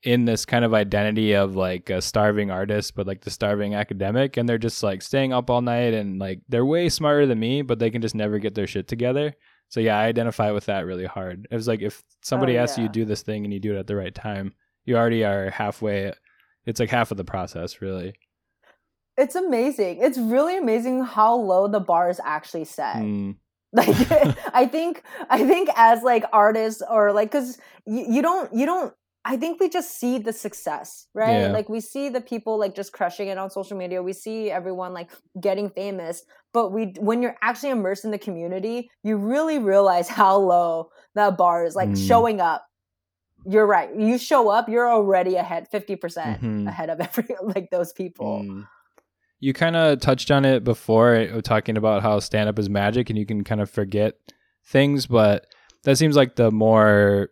in this kind of identity of like a starving artist, but like the starving academic, and they're just like staying up all night and like they're way smarter than me, but they can just never get their shit together. So yeah, I identify with that really hard. It was like if somebody oh, asks yeah. you to do this thing and you do it at the right time, you already are halfway. It's like half of the process, really. It's amazing. It's really amazing how low the bar is actually set. Mm. [LAUGHS] Like I think I think as like artists or like because you, you don't you don't I think we just see the success, right? Yeah. Like we see the people like just crushing it on social media. We see everyone like getting famous, but we when you're actually immersed in the community, you really realize how low that bar is. Like mm. showing up, you're right. You show up, you're already ahead, fifty percent mm-hmm. ahead of every [LAUGHS] like those people. Mm. You kind of touched on it before, uh, talking about how stand up is magic, and you can kind of forget things, but that seems like the more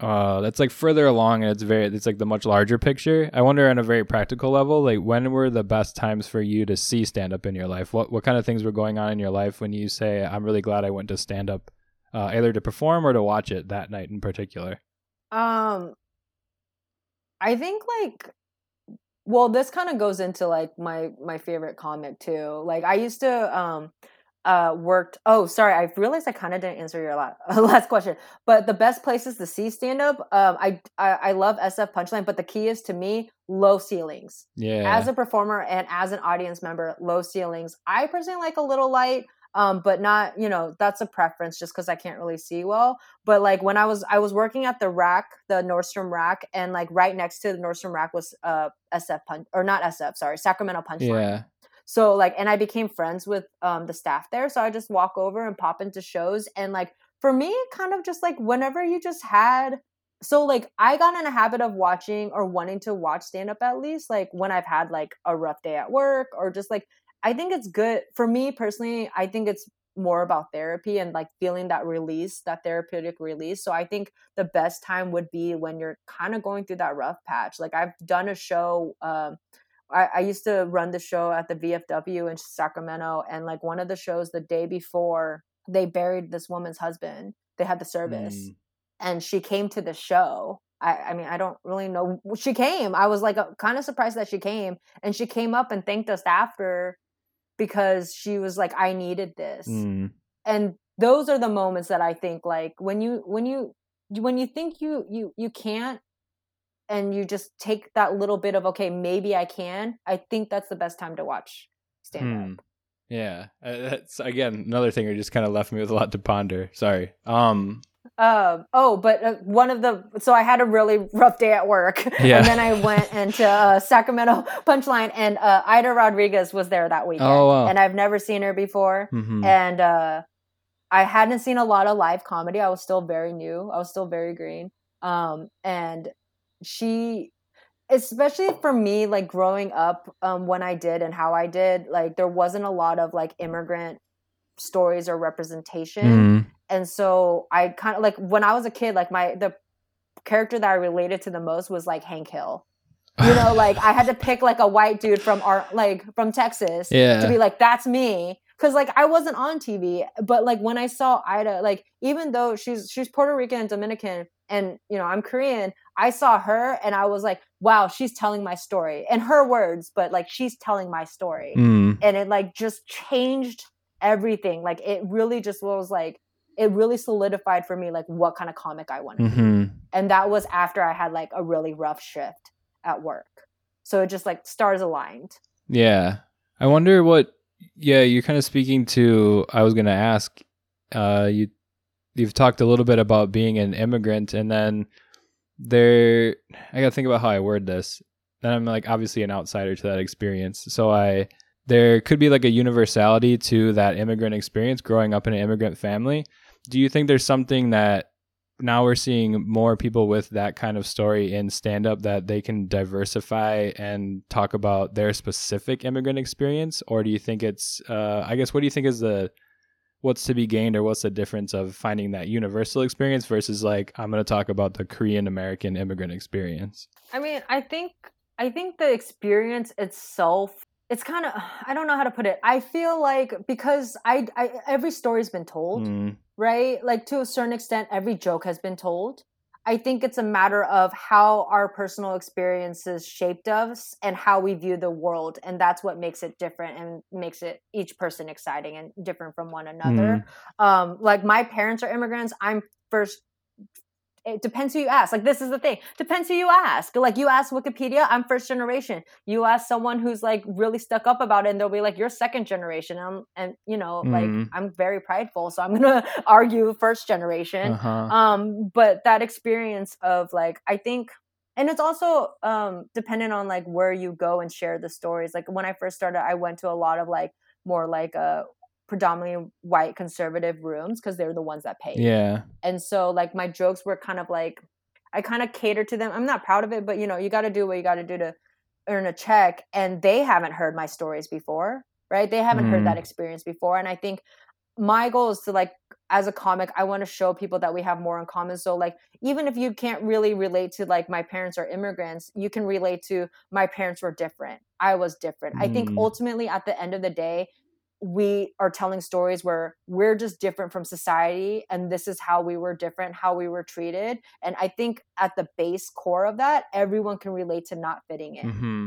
uh that's like further along and it's very it's like the much larger picture. I wonder on a very practical level like when were the best times for you to see stand up in your life? What what kind of things were going on in your life when you say i'm really glad i went to stand up uh, either to perform or to watch it that night in particular? Um i think like well this kind of goes into like my my favorite comic too like i used to um uh worked oh sorry i realized i kind of didn't answer your last, [LAUGHS] last question but the best places to see stand up um I, I i love sf punchline but the key is to me low ceilings. Yeah. as a performer and as an audience member low ceilings. I personally like a little light um but not you know that's a preference just because i can't really see well but like when i was i was working at the rack the nordstrom rack and like right next to the nordstrom rack was uh sf punch or not sf sorry sacramento punchline yeah so like, and I became friends with um, the staff there. So I just walk over and pop into shows. And like, for me, kind of just like whenever you just had, so like I got in a habit of watching or wanting to watch stand up at least like when I've had like a rough day at work or just like, I think it's good for me personally. I think it's more about therapy and like feeling that release, that therapeutic release. So I think the best time would be when you're kind of going through that rough patch. Like I've done a show, um, I, I used to run the show at the VFW in Sacramento, and like one of the shows the day before they buried this woman's husband, they had the service, mm. and she came to the show. I, I mean, I don't really know. She came. I was like uh, kind of surprised that she came, and she came up and thanked us after because she was like, "I needed this," mm. and those are the moments that I think like when you when you when you think you you you can't and you just take that little bit of okay maybe i can i think that's the best time to watch stand up. Hmm. yeah. Uh, that's again another thing that just kind of left me with a lot to ponder. Sorry. Um uh, oh, but uh, one of the so I had a really rough day at work, [LAUGHS] yeah. and then I went into uh, Sacramento [LAUGHS] Punchline, and uh, Aida Rodriguez was there that weekend, oh, wow. and I've never seen her before, mm-hmm. and uh, I hadn't seen a lot of live comedy. I was still very new. I was still very green, um, and she especially for me like growing up um, when i did and how i did like there wasn't a lot of like immigrant stories or representation mm. And so i kind of like when i was a kid like my the character that i related to the most was like hank hill. You know like i had to [LAUGHS] pick like a white dude from our like from texas yeah. to be like that's me. Because like i wasn't on tv but like when i saw Aida, like even though she's she's puerto rican and dominican and you know i'm korean i saw her and i was like wow she's telling my story. In her words but like she's telling my story. Mm. and it like just changed everything. Like it really just was like it really solidified for me like what kind of comic i wanted mm-hmm. and that was after i had like a really rough shift at work so it just like stars aligned yeah i wonder what Yeah, you're kind of speaking to. I was going to ask. Uh, you you've talked a little bit about being an immigrant, and then there. I got to think about how I word this. Then I'm like obviously an outsider to that experience, so I there could be like a universality to that immigrant experience growing up in an immigrant family. Do you think there's something that now we're seeing more people with that kind of story in stand up that they can diversify and talk about their specific immigrant experience? Or do you think it's uh, i guess what do you think is the what's to be gained or what's the difference of finding that universal experience versus like i'm going to talk about the korean american immigrant experience? I mean i think i think the experience itself it's kind of i don't know how to put it. I feel like because i, I every story's been told. Mm. Right? Like to a certain extent every joke has been told. I think it's a matter of how our personal experiences shaped us and how we view the world and that's what makes it different and makes it each person exciting and different from one another. Mm. um like my parents are immigrants. I'm first it depends who you ask. Like this is the thing. Depends who you ask. Like you ask Wikipedia, I'm first generation. You ask someone who's like really stuck up about it, and they'll be like, "You're second generation." And, and you know, mm. like. I'm very prideful, so I'm [LAUGHS] gonna argue first generation. Uh-huh. Um, but that experience of like, I think, and it's also um dependent on like where you go and share the stories. Like when I first started, I went to a lot of like more like a predominantly white conservative rooms because they're the ones that pay. Yeah. And so like my jokes were kind of like I kind of cater to them. I'm not proud of it, but you know, you got to do what you got to do to earn a check and they haven't heard my stories before, right? They haven't mm. heard that mm. experience before and I think my goal is to like as a comic i want to show people that we have more in common so like even if you can't really relate to like my parents are immigrants you can relate to my parents were different i was different mm. i think mm. ultimately at the end of the day we are telling stories where we're just different from society and this is how we were different how we were treated and i think at the base core of that everyone can relate to not fitting in. Mm-hmm.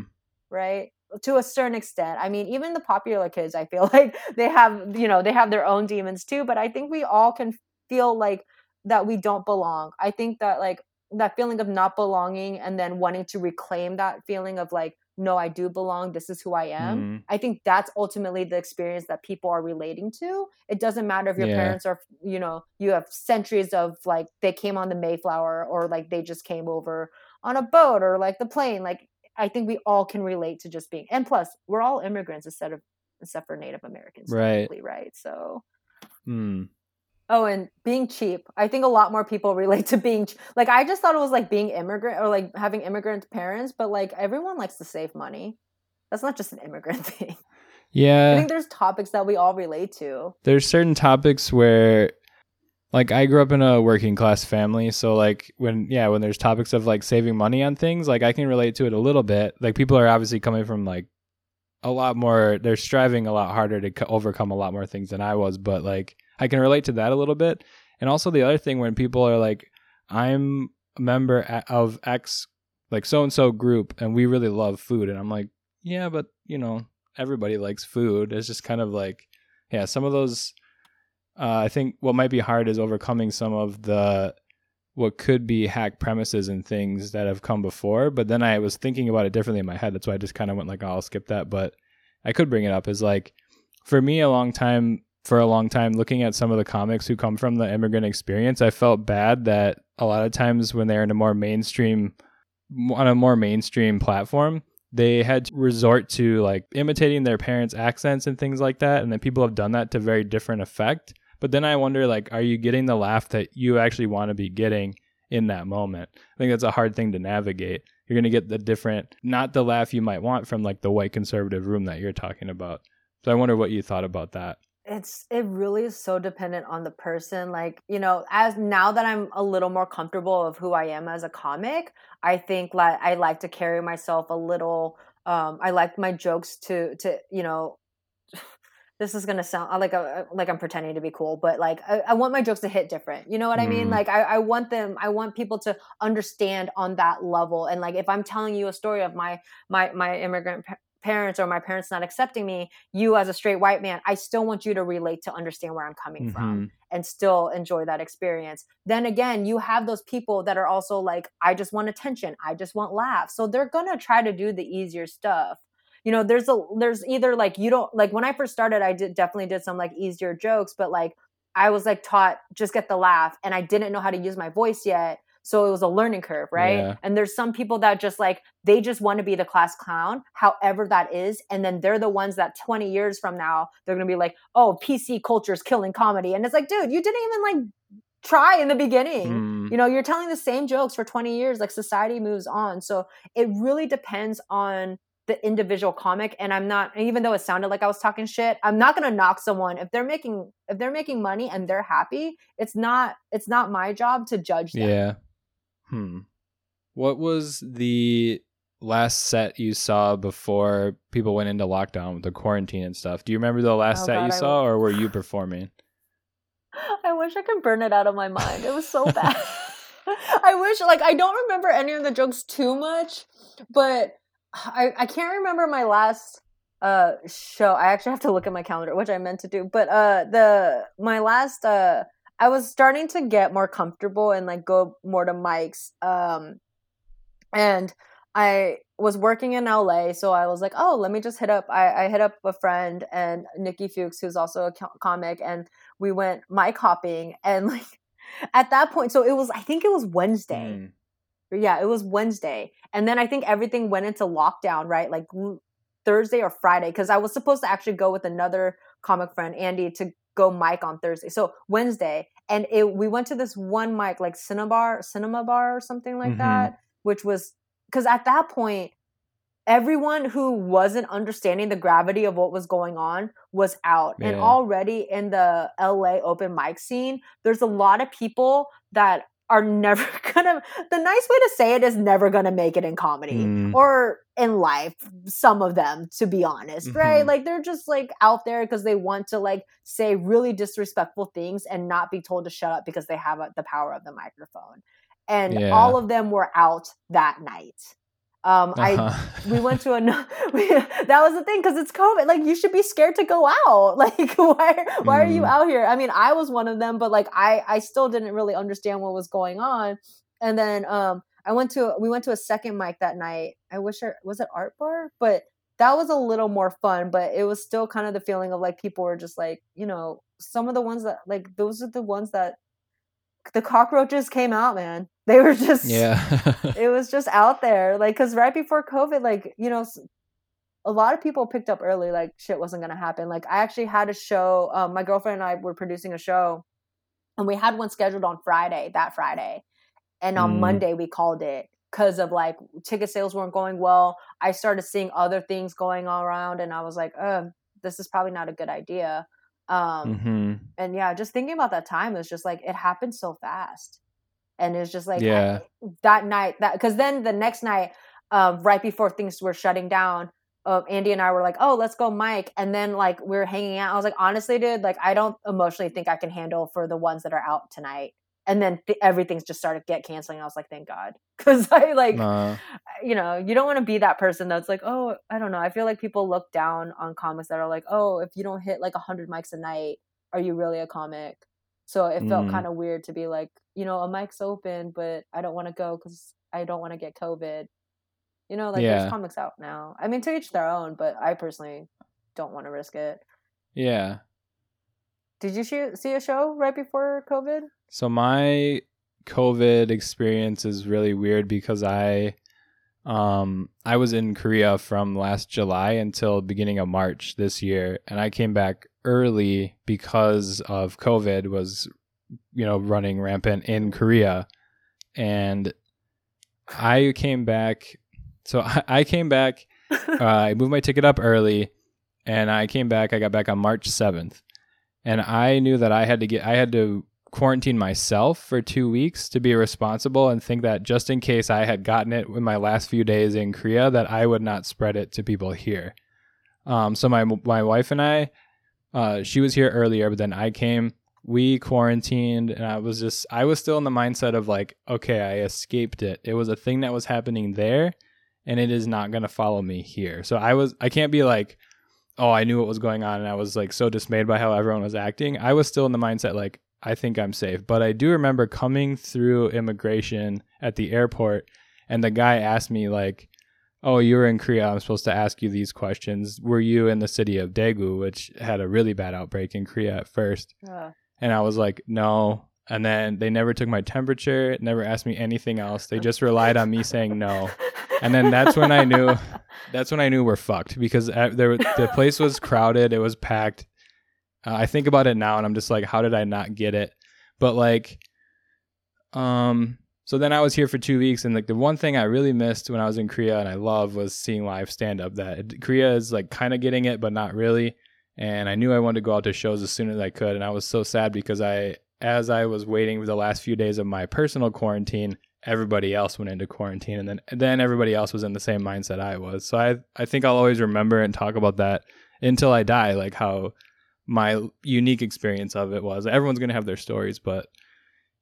right? To a certain extent. I mean even the popular kids i feel [LAUGHS] like they have you know they have their own demons too but i think we all can feel like that we don't belong. I think that like that feeling of not belonging and then wanting to reclaim that feeling of like no, I do belong. This is who I am. Mm. I think that's ultimately the experience that people are relating to. It doesn't matter if your yeah. parents are, you know, you have centuries of like they came on the Mayflower or like they just came over on a boat or like the plane. Like I think we all can relate to just being, and plus we're all immigrants instead of except for Native Americans, right? Right. So. Hmm. Oh, and being cheap. I think a lot more people [LAUGHS] relate to being like I just thought it was like being immigrant or like having immigrant parents, but like everyone likes to save money. That's not just an immigrant [LAUGHS] thing. Yeah. I think there's topics that we all relate to. There's certain topics where like I grew up in a working class family, so like when yeah, when there's topics of like saving money on things, like I can relate to it a little bit. Like people are obviously coming from like a lot more they're striving a lot harder to overcome a lot more things than I was, but like I can relate to that a little bit. And also the other thing when people are like, I'm a member of X, like so and so group, and we really love food. And I'm like, yeah, but you know, everybody likes food. It's just kind of like, yeah, some of those. Uh, I think what might be hard is overcoming some of the what could be hack premises and things that have come before. But then I was thinking about it differently in my head. That's why I just kind of went like, oh, I'll skip that. But I could bring it up. Is like for me, a long time for a long time looking at some of the comics who come from the immigrant experience i felt bad that a lot of times when they're in a more mainstream on a more mainstream platform they had to resort to like imitating their parents accents and things like that and then people have done that to very different effect. But then i wonder like are you getting the laugh that you actually want to be getting in that moment? I think that's a hard thing to navigate. You're going to get the different not the laugh you might want from like the white conservative room that you're talking about. So i wonder what you thought about that it's it really is so dependent on the person like you know as now that i'm a little more comfortable of who i am as a comic i think like i like to carry myself a little um i like my jokes to to you know [SIGHS] this is gonna sound like a, like i'm pretending to be cool but like I, I want my jokes to hit different you know what mm. i mean mm. like I, I want them i want people to understand on that level and like if i'm telling you a story of my my my immigrant parents or my parents not accepting me, you as a straight white man, I still want you to relate to understand where I'm coming mm-hmm. from and still enjoy that experience. Then again, you have those people that are also like, I just want attention, I just want laughs. So they're gonna try to do the easier stuff. you know there's a there's either like you don't like when i first started i did definitely did some like easier jokes but like i was like taught just get the laugh and i didn't know how to use my voice yet so it was a learning curve right? Yeah. and there's some people that just like they just want to be the class clown however that is and then they're the ones that 20 years from now they're going to be like oh pc culture is killing comedy. And it's like dude you didn't even like try in the beginning. Mm, you know you're telling the same jokes for 20 years like society moves on. So it really depends on the individual comic and i'm not even though it sounded like i was talking shit i'm not going to knock someone. If they're making if they're making money and they're happy it's not it's not my job to judge them. Yeah. Hmm. What was the last set you saw before people went into lockdown with the quarantine and stuff? Do you remember the last Oh, set God, you I saw, or were you [LAUGHS] performing? I wish I could burn it out of my mind. It was so [LAUGHS] bad. [LAUGHS] I wish, like, I don't remember any of the jokes too much, but I, I can't remember my last uh show. I actually have to look at my calendar, which I meant to do. But uh the my last uh I was starting to get more comfortable and like go more to mics. Um and I was working in LA, so I was like, oh, let me just hit up. I, I hit up a friend and Nikki Fuchs, who's also a co- comic, and we went mic hopping. And [LAUGHS] like at that point, so it was, I think it was Wednesday. Mm, Yeah, it was Wednesday. And then I think everything went into lockdown, right? Like Thursday or Friday, because I was supposed to actually go with another comic friend, Andy, to go mic on Thursday. So Wednesday. And it we went to this one mic, like Cinnabar, Cinema Bar or something like Mhm. that, which was because at that point, everyone who wasn't understanding the gravity of what was going on was out. And already in the LA open mic scene, there's a lot of people that are never [LAUGHS] gonna the nice way to say it is never gonna make it in comedy Mm. or in life some of them to be honest right Mhm. like they're just like out there because they want to like say really disrespectful things and not be told to shut up because they have uh, the power of the microphone and Yeah. all of them were out that night um i Uh-huh. we went to [LAUGHS] another [LAUGHS] that was the thing because it's covid like you should be scared to go out. [LAUGHS] Like why why are you Mm. out here? I mean i was one of them but like i i still didn't really understand what was going on. And then um i went to we went to a second mic that night. I wish I, was it art bar? But that was a little more fun but it was still kind of the feeling of like people were just like you know some of the ones that like those are the ones that the cockroaches came out man. They were just yeah. [LAUGHS] it was just out there like because right before covid like you know a lot of people picked up early like shit wasn't gonna happen. Like i actually had a show um, my girlfriend and i were producing a show and we had one scheduled on friday that friday. And on Mm. monday we called it because of like ticket sales weren't going well. I started seeing other things going on around and i was like uh, this is probably not a good idea um, hmm and yeah just thinking about that time is just like it happened so fast. And it's just like I- Yeah. that night that because then the next night uh, right before things were shutting down uh, andy and i were like oh let's go mike. And then like we are hanging out. I was like honestly dude like i don't emotionally think i can handle for the ones that are out tonight and then th- everything's just started get canceling i was like thank god [LAUGHS] because i like Uh, you know, you don't want to be that person that's like, oh, I don't know. I feel like people look down on comics that are like, oh, if you don't hit like 100 mics a night, are you really a comic? So it felt Mm. kind of weird to be like, you know, a mic's open, but I don't want to go because I don't want to get COVID. You know, like Yeah. there's comics out now. I mean, to each their own, but I personally don't want to risk it. yeah. Did you see a show right before COVID? So my COVID experience is really weird because I um I was in Korea from last July until beginning of March this year and I came back early because of COVID was you know running rampant in Korea. And I came back so I, I came back [LAUGHS] uh, I moved my ticket up early and I came back I got back on March 7th and I knew that I had to get I had to quarantine myself for 2 weeks to be responsible and think that just in case I had gotten it in my last few days in Korea that I would not spread it to people here. Um so my my wife and I uh she was here earlier but then I came we quarantined and I was just I was still in the mindset of like okay I escaped it. It was a thing that was happening there and it is not going to follow me here. So I was I can't be like oh I knew what was going on and I was like so dismayed by how everyone was acting. I was still in the mindset like I think I'm safe. But I do remember coming through immigration at the airport and the guy asked me like oh, you were in Korea. I'm supposed to ask you these questions. Were you in the city of Daegu, which had a really bad outbreak in Korea at first? Uh, And I was like, no. And then they never took my temperature, never asked me anything else. They just relied on me saying no. And then that's when I knew that's when I knew we're fucked because uh, there the place was crowded, it was packed. Uh, I think about it now and I'm just like, how did I not get it? But like, um, so then I was here for two weeks, and like the one thing I really missed when I was in Korea and I love was seeing live stand up. That Korea is like kind of getting it, but not really. And I knew I wanted to go out to shows as soon as I could, and I was so sad because I, as I was waiting for the last few days of my personal quarantine, everybody else went into quarantine, and then then everybody else was in the same mindset I was. So I I think I'll always remember and talk about that until I die, like how my unique experience of it was. Everyone's gonna have their stories, but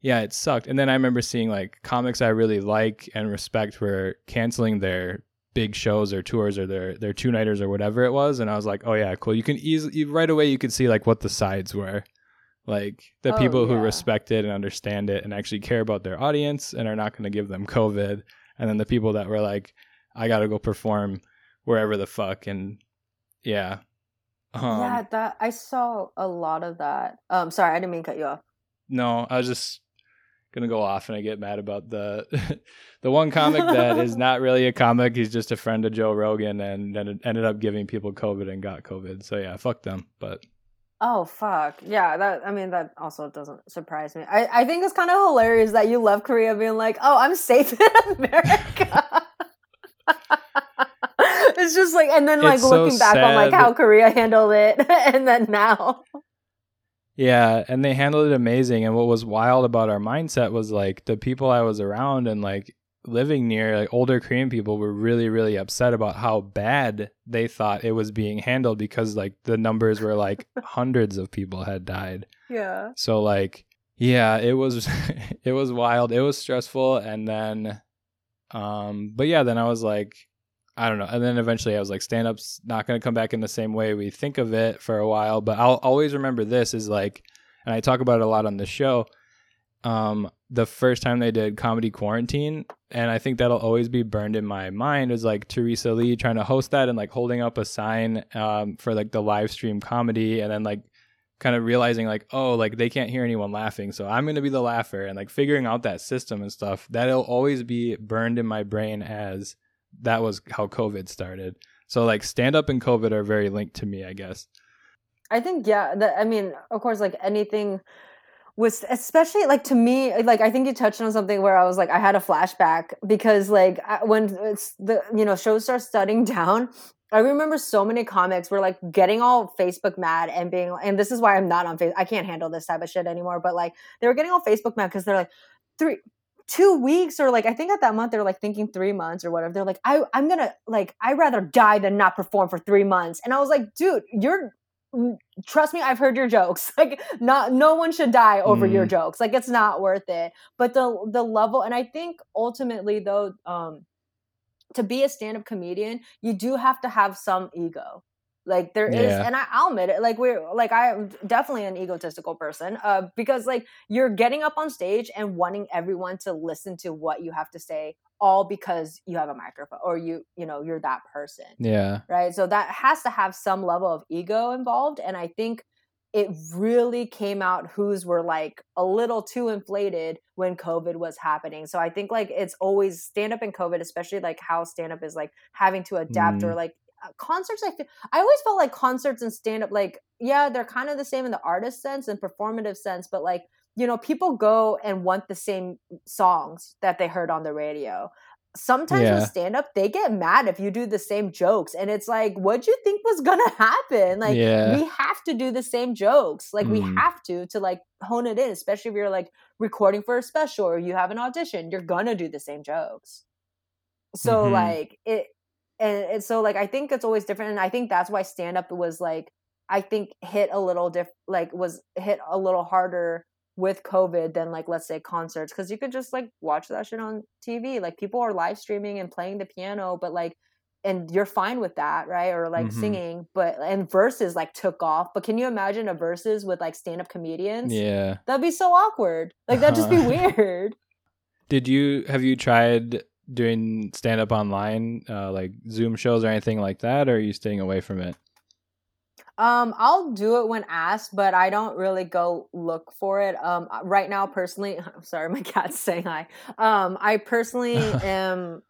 yeah, it sucked. And then I remember seeing like comics I really like and respect were canceling their big shows or tours or their their two nighters or whatever it was, and I was like, oh yeah, cool. You can easily right away you could see like what the sides were, like the Oh, people who respect it and understand it and actually care about their audience and are not going to give them COVID, and then the people that were like, I got to go perform wherever the fuck and yeah. Um, yeah, that I saw a lot of that. Um, sorry, I didn't mean to cut you off. No, I was just gonna go off and I get mad about the [LAUGHS] the one comic that is [LAUGHS] not really a comic. He's just a friend of Joe Rogan and then it ended up giving people COVID and got COVID. So yeah, fuck them. But Oh fuck. Yeah, that I mean that also doesn't surprise me. I, I think it's kind of hilarious that you love Korea being like, "Oh, I'm safe [LAUGHS] in America." It's just like and then like It's so looking back on like how Korea handled it [LAUGHS] and then now. yeah, and they handled it amazing. And what was wild about our mindset was like the people I was around and like living near, like older Korean people, were really really upset about how bad they thought it was being handled because like the numbers were like [LAUGHS] hundreds of people had died. Yeah. So like yeah, it was [LAUGHS] it was wild. It was stressful and then um but yeah, then I was like I don't know. And then eventually I was like stand up's not going to come back in the same way we think of it for a while, but I'll always remember this is like and I talk about it a lot on the show. Um the first time they did comedy quarantine and I think that'll always be burned in my mind is like Teresa Lee trying to host that and like holding up a sign um for like the live stream comedy and then like kind of realizing like oh like they can't hear anyone laughing so i'm going to be the laugher and like figuring out that system and stuff that'll always be burned in my brain as that was how covid started so like stand up and covid are very linked to me i guess I think yeah. That I mean, of course, like anything was especially like to me like i think you touched on something where i was like i had a flashback because like I, when it's the you know shows start shutting [LAUGHS] down i remember so many comics were like getting all facebook mad and being and this is why i'm not on facebook i can't handle this type of shit anymore but like they were getting all facebook mad because they're like three two weeks or like i think at that month they're like thinking three months or whatever. They're like i i'm gonna like i'd rather die than not perform for three months. And i was like dude you're trust me i've heard your jokes. [LAUGHS] Like not no one should die over your Mm. jokes. Like it's not worth it. But the the level and i think ultimately though um to be a stand-up comedian you do have to have some ego like there is Yeah. and I, i'll admit it like we're like i'm definitely an egotistical person uh because like you're getting up on stage and wanting everyone to listen to what you have to say all because you have a microphone or you you know you're that person yeah right? So that has to have some level of ego involved. And I think it really came out whose were like a little too inflated when COVID was happening. So I think like it's always stand up in COVID, especially like how stand up is like having to adapt or like concerts. I feel I always felt like concerts and stand up, like, yeah, they're kind of the same in the artist sense and performative sense, but like, you know, people go and want the same songs that they heard on the radio sometimes Yeah. with stand up they get mad if you do the same jokes and it's like what'd you think was gonna [LAUGHS] happen like Yeah. we have to do the same jokes like we Mhm. have to to like hone it in especially if you're like recording for a special or you have an audition you're gonna do the same jokes so Mhm. like it and it's so like i think it's always different and i think that's why stand up was like i think hit a little diff like was hit a little harder with COVID than like let's say concerts because you could just like watch that shit on TV. Like people are live streaming and playing the piano, but like and you're fine with that, right? Or like Mhm. singing, but and Verzuz like took off. But can you imagine a Verzuz with like stand up comedians? yeah That'd be so awkward. Like that'd just be [LAUGHS] weird. did you have you tried doing stand up online, uh, like Zoom shows or anything like that, or are you staying away from it? Um, I'll do it when asked, but I don't really go look for it. Um, right now, personally, [LAUGHS] I'm sorry, my cat's [LAUGHS] saying hi. Um, I personally [LAUGHS] am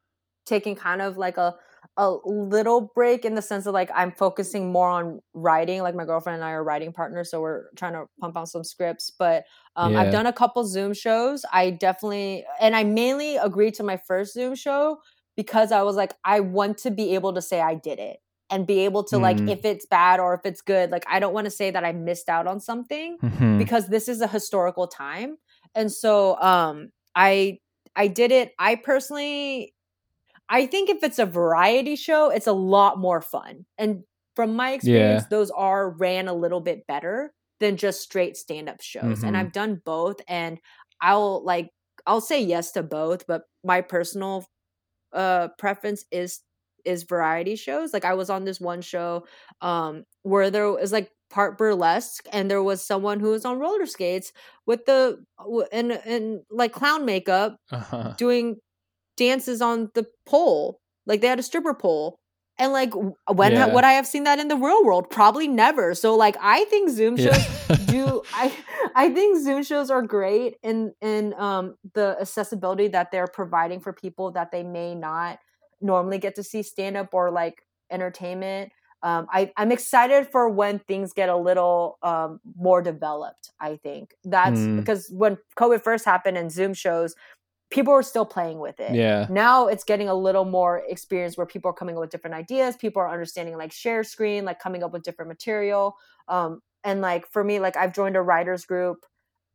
taking kind of like a a little break in the sense of like I'm focusing more on writing. Like my girlfriend and I are writing partners, so we're trying to pump out some scripts. But um, yeah. I've done a couple Zoom shows. I definitely and I mainly agreed to my first Zoom show because I was like, I want to be able to say I did it and be able to mm. like if it's bad or if it's good like i don't want to say that i missed out on something mm-hmm. because this is a historical time and so um i i did it i personally i think if it's a variety show it's a lot more fun and from my experience yeah. those are ran a little bit better than just straight stand-up shows mm-hmm. and i've done both and i'll like i'll say yes to both but my personal uh preference is is variety shows. Like I was on this one show um where there was like part burlesque and there was someone who was on roller skates with the and and like clown makeup uh-huh. doing dances on the pole. Like they had a stripper pole. And like when yeah. would I have seen that in the real world? Probably never. So like I think Zoom shows yeah. do [LAUGHS] I I think Zoom shows are great in in um the accessibility that they're providing for people that they may not normally get to see stand up or like entertainment. Um, I, I'm excited for when things get a little um, more developed. I think that's mm. because when COVID first happened and Zoom shows, people are still playing with it. Yeah. Now it's getting a little more experience where people are coming up with different ideas. People are understanding like share screen, like coming up with different material. Um, and like for me, like I've joined a writers group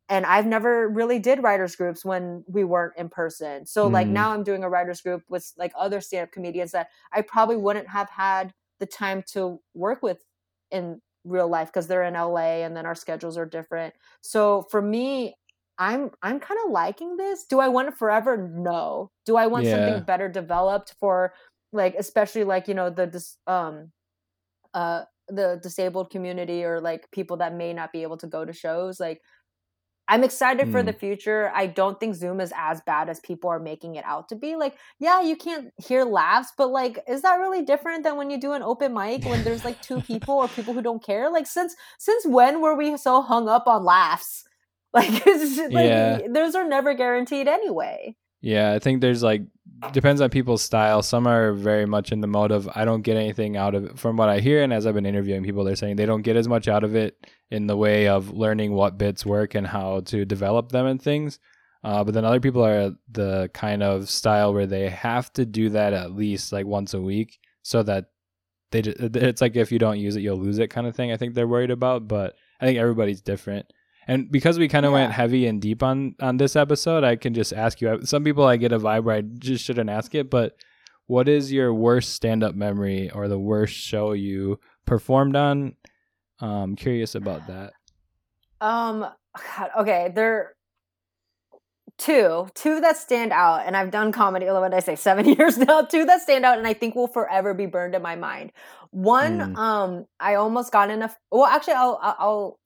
and I've never really did writers groups when we weren't in person. So mm. like now I'm doing a writers group with like other stand-up comedians that I probably wouldn't have had the time to work with in real life because they're in LA and then our schedules are different. So for me, I'm I'm kind of liking this. Do I want it forever? No. Do I want yeah. something better developed for like especially like, you know, the um uh the disabled community or like people that may not be able to go to shows like I'm excited mm. for the hmm. future. I don't think Zoom is as bad as people are making it out to be. Like, yeah, you can't hear laughs, but like, is that really different than when you do an open mic when there's like two [LAUGHS] people or people who don't care? Like, since since when were we so hung up on laughs? [LAUGHS] Like, like yeah. those are never guaranteed anyway. Yeah, I think there's like depends on people's style. Some are very much in the mode of I don't get anything out of it. From what I hear, and as I've been interviewing people, they're saying they don't get as much out of it in the way of learning what bits work and how to develop them and things. Uh, but then other people are the kind of style where they have to do that at least like once a week, so that they it's like if you don't use it, you'll lose it kind of thing. I think they're worried about, but I think everybody's different. And because we kind of yeah. went heavy and deep on on this episode, I can just ask you. Some people I get a vibe where I just shouldn't ask it, but what is your worst stand up memory or the worst show you performed on? I'm um, curious about that. Um. God, okay, there two two that stand out and i've done comedy what did i say seven [LAUGHS] years now two that stand out and i think will forever be burned in my mind one mm. um i almost got in a well actually i'll i'll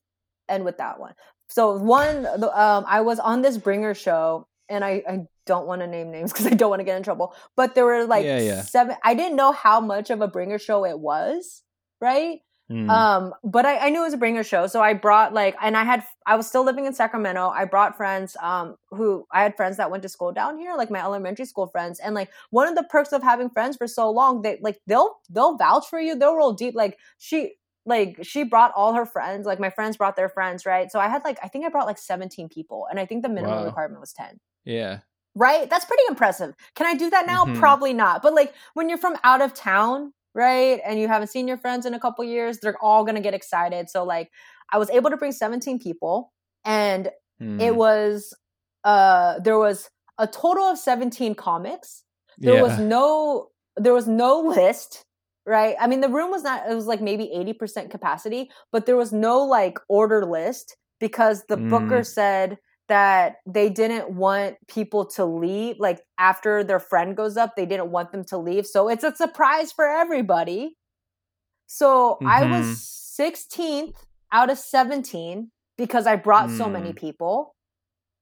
end with that one. So one, um, I was on this bringer show, and I, I don't want to name names because I don't want to get in trouble. But there were like yeah, yeah. seven. I didn't know how much of a bringer show it was, right? Mm. Um, but I, I, knew it was a bringer show, so I brought like, and I had, I was still living in Sacramento. I brought friends, um, who I had friends that went to school down here, like my elementary school friends, and like one of the perks of having friends for so long, they like they'll they'll vouch for you, they'll roll deep. Like she, like she brought all her friends like my friends brought their friends right? So i had like i think i brought like 17 people and i think the minimum wow. requirement was 10 yeah. Right? That's pretty impressive. Can i do that now? Mm-hmm. probably not. But like when you're from out of town right and you haven't seen your friends in a couple years they're all gonna get excited. So like i was able to bring 17 people and mm. it was uh there was a total of 17 comics. There yeah. was no there was no list right? I mean, the room was not, it was like maybe 80% capacity, but there was no like order list because the mm. booker said that they didn't want people to leave. Like after their friend goes up, they didn't want them to leave. So it's a surprise for everybody. So mm-hmm. I was 16th mm-hmm. out of 17 because I brought mm. so many mm. people.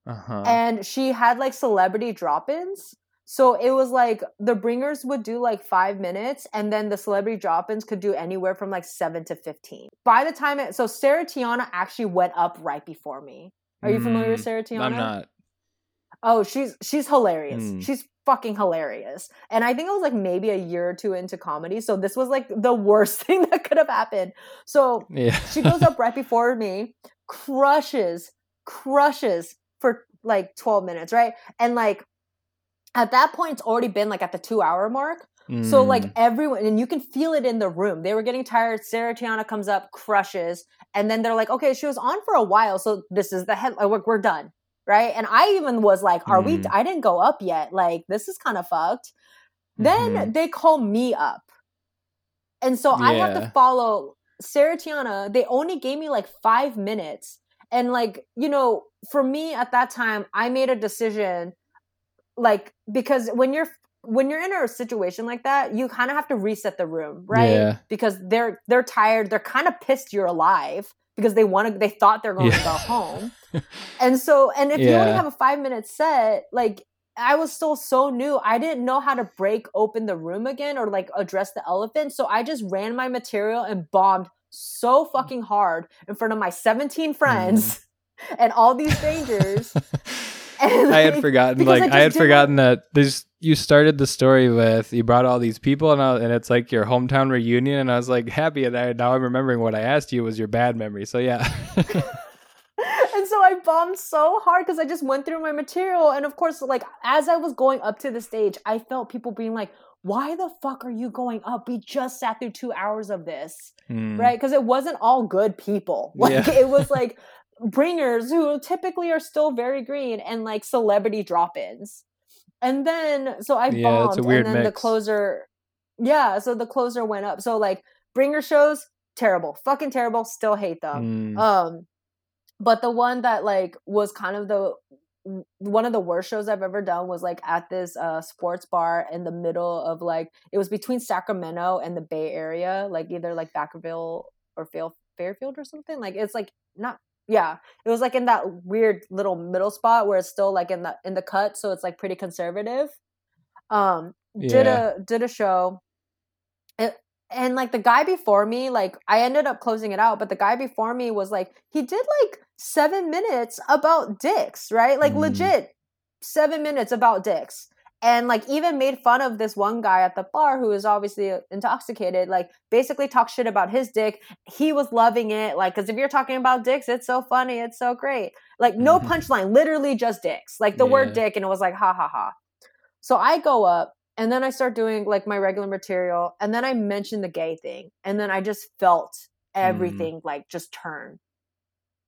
Uh-huh. And she had like celebrity drop ins. So it was like the bringers would do like five minutes, and then the celebrity drop ins could do anywhere from like seven to 15. By the time it, so Sarah Tiana actually went up right before me. Are you familiar with Mm, Sarah Tiana? I'm not. Oh, she's she's hilarious. Mm. She's fucking hilarious. And I think it was like maybe a year or two into comedy. So this was like the worst [LAUGHS] thing that could have happened. So Yeah. she goes up right before me, crushes, crushes for like 12 minutes, right? And like at that point, it's already been like at the two hour mark. So like Mm, everyone, and you can feel it in the room. They were getting tired. Sarah Tiana comes up, crushes, and then they're like, "Okay, she was on for a while, so this is the head. Like, we're, done, right?" And I even was like, "Are we? Mm. I didn't go up yet. Like, this is kind of fucked." Then mhm. they call me up, and so I have to follow Sarah Tiana. They only gave me like five minutes, and like you know, for me at that time, I made a decision, like because when you're when you're in a situation like that, you kind of have to reset the room, right? Yeah. Because they're they're tired, they're kind of pissed you're alive because they want to they thought they're going to go home. [LAUGHS] and so and if you only have a 5 minute set, like I was still so new. I didn't know how to break open the room again or like address the elephant. So I just ran my material and bombed so fucking hard in front of my 17 mm. friends [LAUGHS] and all these strangers. [LAUGHS] I had forgotten. because I Like I, had forgotten that there's. You started the story with you brought all these people and I, and it's like your hometown reunion and I was like happy and I now I'm remembering what I asked you was your bad memory. So yeah. [LAUGHS] [LAUGHS] and so I bombed so hard because I just went through my material. And of course, like as I was going up to the stage, I felt people being like, why the fuck are you going up? We just sat through two hours of this, Mm, right? Because it wasn't all good people. [LAUGHS] Like Yeah. it was like bringers who typically are still very green and like celebrity drop-ins. And then so I Yeah, it's bombed a weird and then the closer yeah, so the closer went up. So like bringer shows, terrible. Fucking terrible. Still hate them. mm, Um, but the one that like was kind of the one of the worst shows I've ever done was like at this uh sports bar in the middle of like it was between Sacramento and the Bay Area, like either like Vacaville or Fair- Fairfield or something. Like it's like not yeah, it was like in that weird little middle spot where it's still like in the in the cut, so it's like pretty conservative. Um, did Yeah. a did a show and, and like the guy before me like i ended up closing it out but the guy before me was like he did like seven minutes about dicks right like Mm. legit seven minutes about dicks and like even made fun of this one guy at the bar who was obviously uh, intoxicated like basically talked shit about his dick. He was loving it like because if you're talking about dicks it's so funny it's so great. Like no [LAUGHS] punchline literally just dicks like the word dick and it was like ha ha ha. So I go up and then I start doing like my regular material and then I mention the gay thing and then I just felt mm. everything like just turn.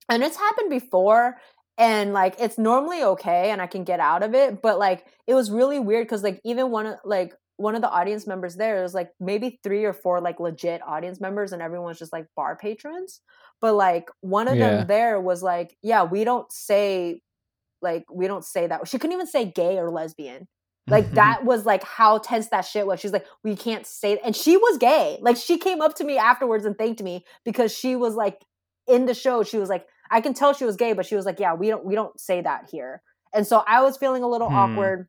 And it's happened before and like it's normally okay and I can get out of it, but like it was really weird cuz like even one of like one of the audience members there was like maybe 3 or 4 like legit audience members and everyone's just like bar patrons. But like one of Yeah. them there was like, yeah, we don't say like we don't say that. She couldn't even say gay or lesbian like mm-hmm. that was like how tense that shit was she's like we can't say and she was gay like she came up to me afterwards and thanked me because she was like in the show she was like i can tell she was gay but she was like yeah we don't we don't say that here and so i was feeling a little Hmm. awkward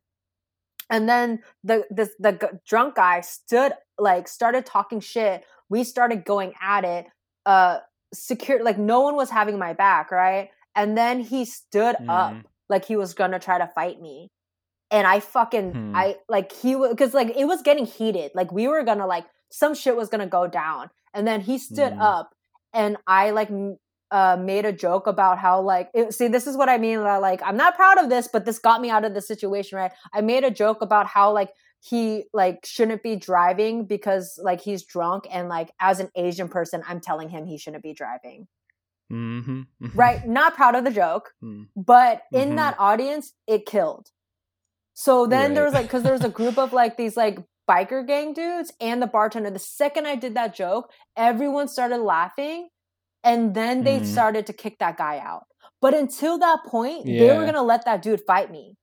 and then the this the g- drunk guy stood like started talking shit we started going at it uh secure like no one was having my back right and then he stood up Mm. like he was gonna try to fight me and i fucking Hmm. i like he was because like it was getting heated like we were gonna like some shit was gonna go down and then he stood Hmm. up and i like uh made a joke about how like it, see this is what i mean by, like i'm not proud of this but this got me out of the situation right i made a joke about how like he like shouldn't be driving because like he's drunk and like as an asian person i'm telling him he shouldn't be driving Mhm, mhm. right not proud of the joke Mm. but in Mhm. that audience it killed so then there was like because there was a group of like these like biker gang dudes and the bartender the second i did that joke everyone started laughing and then they Mm. started to kick that guy out but until that point they were gonna let that dude fight me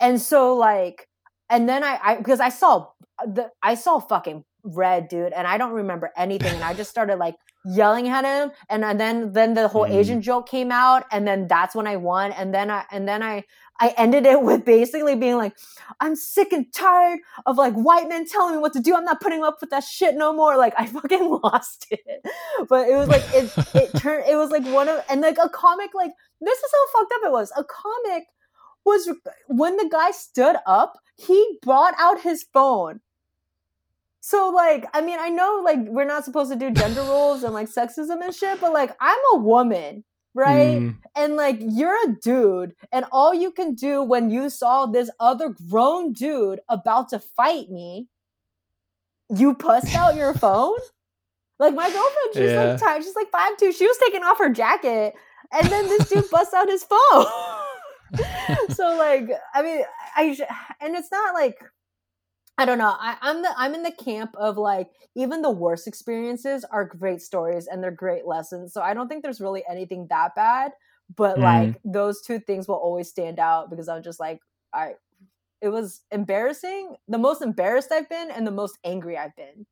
and so like and then i i because i saw the i saw fucking red dude and i don't remember anything and i just [LAUGHS] started like yelling at him and, and then then the whole Mm. asian joke came out and then that's when i won and then i and then i i ended it with basically being like i'm sick and tired of like white men telling me what to do. I'm not putting up with that shit no more. Like i [LAUGHS] fucking lost it. But it was like it it [LAUGHS] turned it was like one of and like a comic like this is how fucked up it was. A comic was when the guy stood up he brought out his phone. So like, I mean, I know like we're not supposed to do gender [LAUGHS] roles and like sexism and shit, but like I'm a woman, right? Mm, And like you're a dude, and all you can do when you saw this other grown dude about to fight me, you pussed out your [LAUGHS] phone. Like my girlfriend, she's Yeah. like she's like five two. She was taking off her jacket, and then this dude busts out his phone. [LAUGHS] so like, I mean, I and it's not like I don't know. I, I'm the I'm in the camp of like even the worst experiences are great stories and they're great lessons. So I don't think there's really anything that bad. But Mm. like those two things will always stand out because I'm just like I it was embarrassing, the most embarrassed I've been and the most angry I've been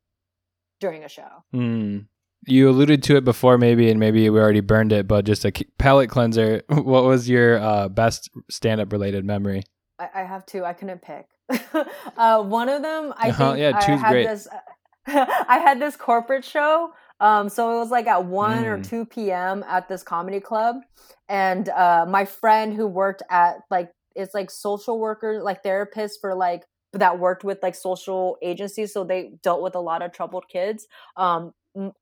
during a show. mm. You alluded to it before, maybe, and maybe we already burned it, but just a palate cleanser. [LAUGHS] What was your uh, best stand-up related memory? I, I have two. I couldn't pick. [LAUGHS] uh, one of them, I Uh-huh, think yeah, I had great. this. [LAUGHS] I had this corporate show. Um, so it was like at one or Mm. two p.m. at this comedy club, and uh, my friend who worked at like it's like social workers, like therapists for like that worked with like social agencies, so they dealt with a lot of troubled kids. Um,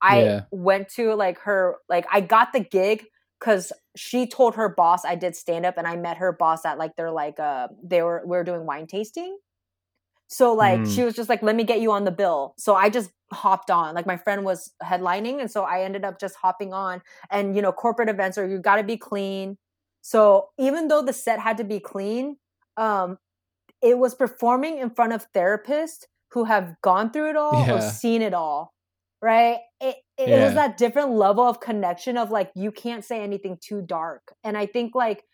I Yeah. went to like her, like I got the gig because she told her boss I did stand up and I met her boss at like they're like uh they were we were doing wine tasting. So like Mm. she was just like, let me get you on the bill. So I just hopped on. Like my friend was headlining, and so I ended up just hopping on. And you know, corporate events are you got to be clean. So even though the set had to be clean, um, it was performing in front of therapists who have gone through it all Yeah. or seen it all. Right? It it, it Yeah. was that different level of connection of like you can't say anything too dark. And I think like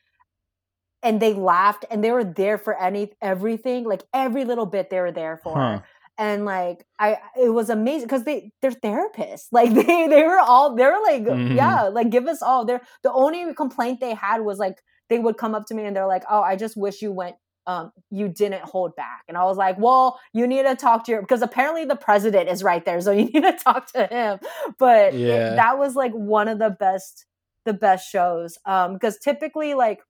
and they laughed and they were there for any everything like every little bit they were there for Huh. and like i it was amazing because they they're therapists [LAUGHS] like they they were all they were like Mhm. yeah like give us all their the only complaint they had was like they would come up to me and they're like oh i just wish you went um you didn't hold back and i was like well you need to talk to your because apparently the president is right there so [LAUGHS] you need to talk to him but Yeah. that was like one of the best the best shows um because typically like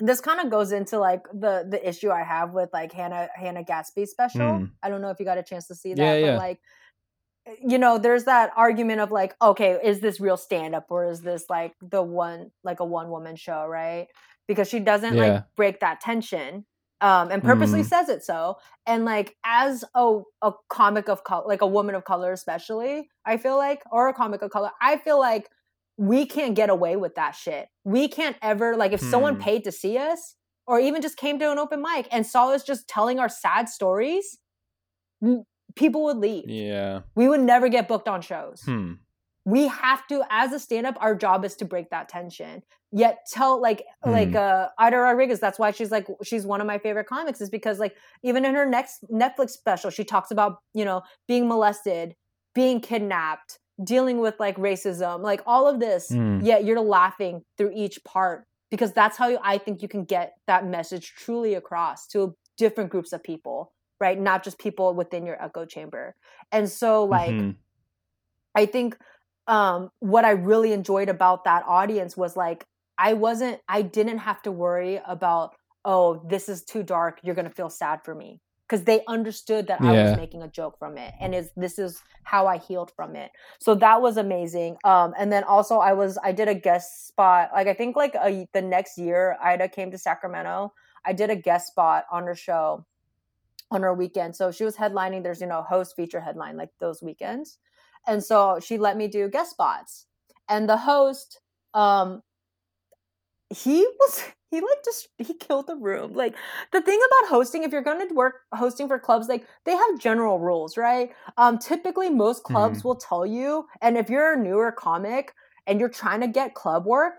this kind of goes into like the the issue I have with like Hannah Hannah Gadsby special. Mm. I don't know if you got a chance to see that, Yeah, but yeah. like you know, there's that argument of like, okay, is this real stand up or is this like the one like a one woman show, right? Because she doesn't Yeah. like break that tension. Um, and purposely Mm. says it so. And like as a a comic of color, like a woman of color, especially, I feel like, or a comic of color, I feel like we can't get away with that shit. We can't ever like if someone Hmm. paid to see us or even just came to an open mic and saw us just telling our sad stories, people would leave. Yeah. We would never get booked on shows. Hmm. We have to as a stand up our job is to break that tension. Yet tell like like Hmm. uh Aida Rodriguez that's why she's like she's one of my favorite comics is because like even in her next Netflix special she talks about, you know, being molested, being kidnapped, dealing with like racism, like all of this. Hmm. Yet you're laughing through each part because that's how you, I think you can get that message truly across to different groups of people, right? Not just people within your echo chamber. And so like Mhm. I think um what I really enjoyed about that audience was like I wasn't I didn't have to worry about oh this is too dark you're going to feel sad for me because they understood that I was making a joke from it and is this is how I healed from it. So that was amazing. Um and then also I was I did a guest spot like I think like a, the next year Aida came to Sacramento. I did a guest spot on her show on her weekend. So she was headlining there's you know host feature headline like those weekends. And so she let me do guest spots. And the host um he was he like just he killed the room like the thing about hosting if you're going to work hosting for clubs like they have general rules right um typically most clubs Mhm. will tell you and if you're a newer comic and you're trying to get club work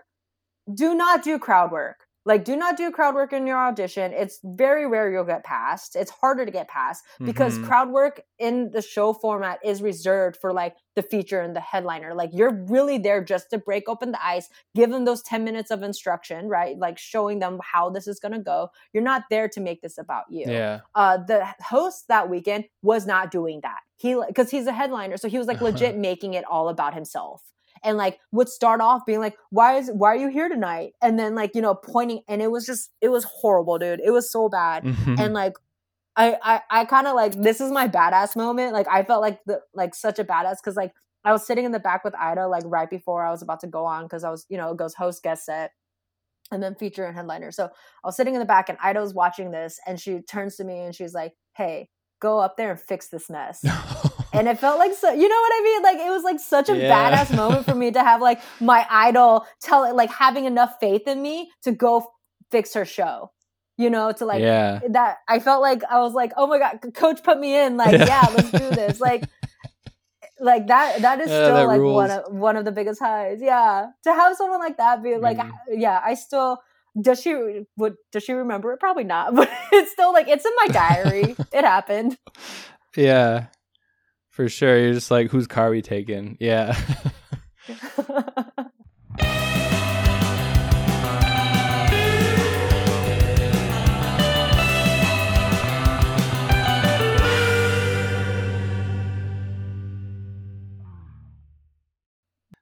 do not do crowd work Like, do not do crowd work in your audition. It's very rare you'll get passed. It's harder to get passed because Mhm. crowd work in the show format is reserved for like the feature and the headliner. Like, you're really there just to break open the ice, give them those 10 minutes of instruction, right? Like, showing them how this is going to go. You're not there to make this about you Yeah. uh, the host that weekend was not doing that. He because he's a headliner, so he was like [LAUGHS] legit making it all about himself, and like would start off being like, "Why is why are you here tonight?" And then like you know pointing, and it was just it was horrible, dude. It was so bad, Mhm. and like. I, I, I kind of like this is my badass moment. Like I felt like the like such a badass because like I was sitting in the back with Aida like right before I was about to go on because I was you know it goes host guest set and then feature and headliner. So I was sitting in the back and Aida was watching this and she turns to me and she's like, Hey, go up there and fix this mess. [LAUGHS] and it felt like so you know what I mean? Like it was like such a Yeah. badass moment for me to have like my idol tell it like having enough faith in me to go fix her show. You know, to like yeah. that I felt like I was like, oh my god, coach put me in. Like, Yeah. yeah, let's do this. Like like that that is Yeah, still that like rules. one of one of the biggest highs. Yeah. To have someone like that be like Mhm. yeah, I still does she would does she remember it? Probably not. [LAUGHS] But it's still like it's in my diary. it happened. [LAUGHS] Yeah. For sure. You're just like, whose car are we taking? Yeah. [LAUGHS]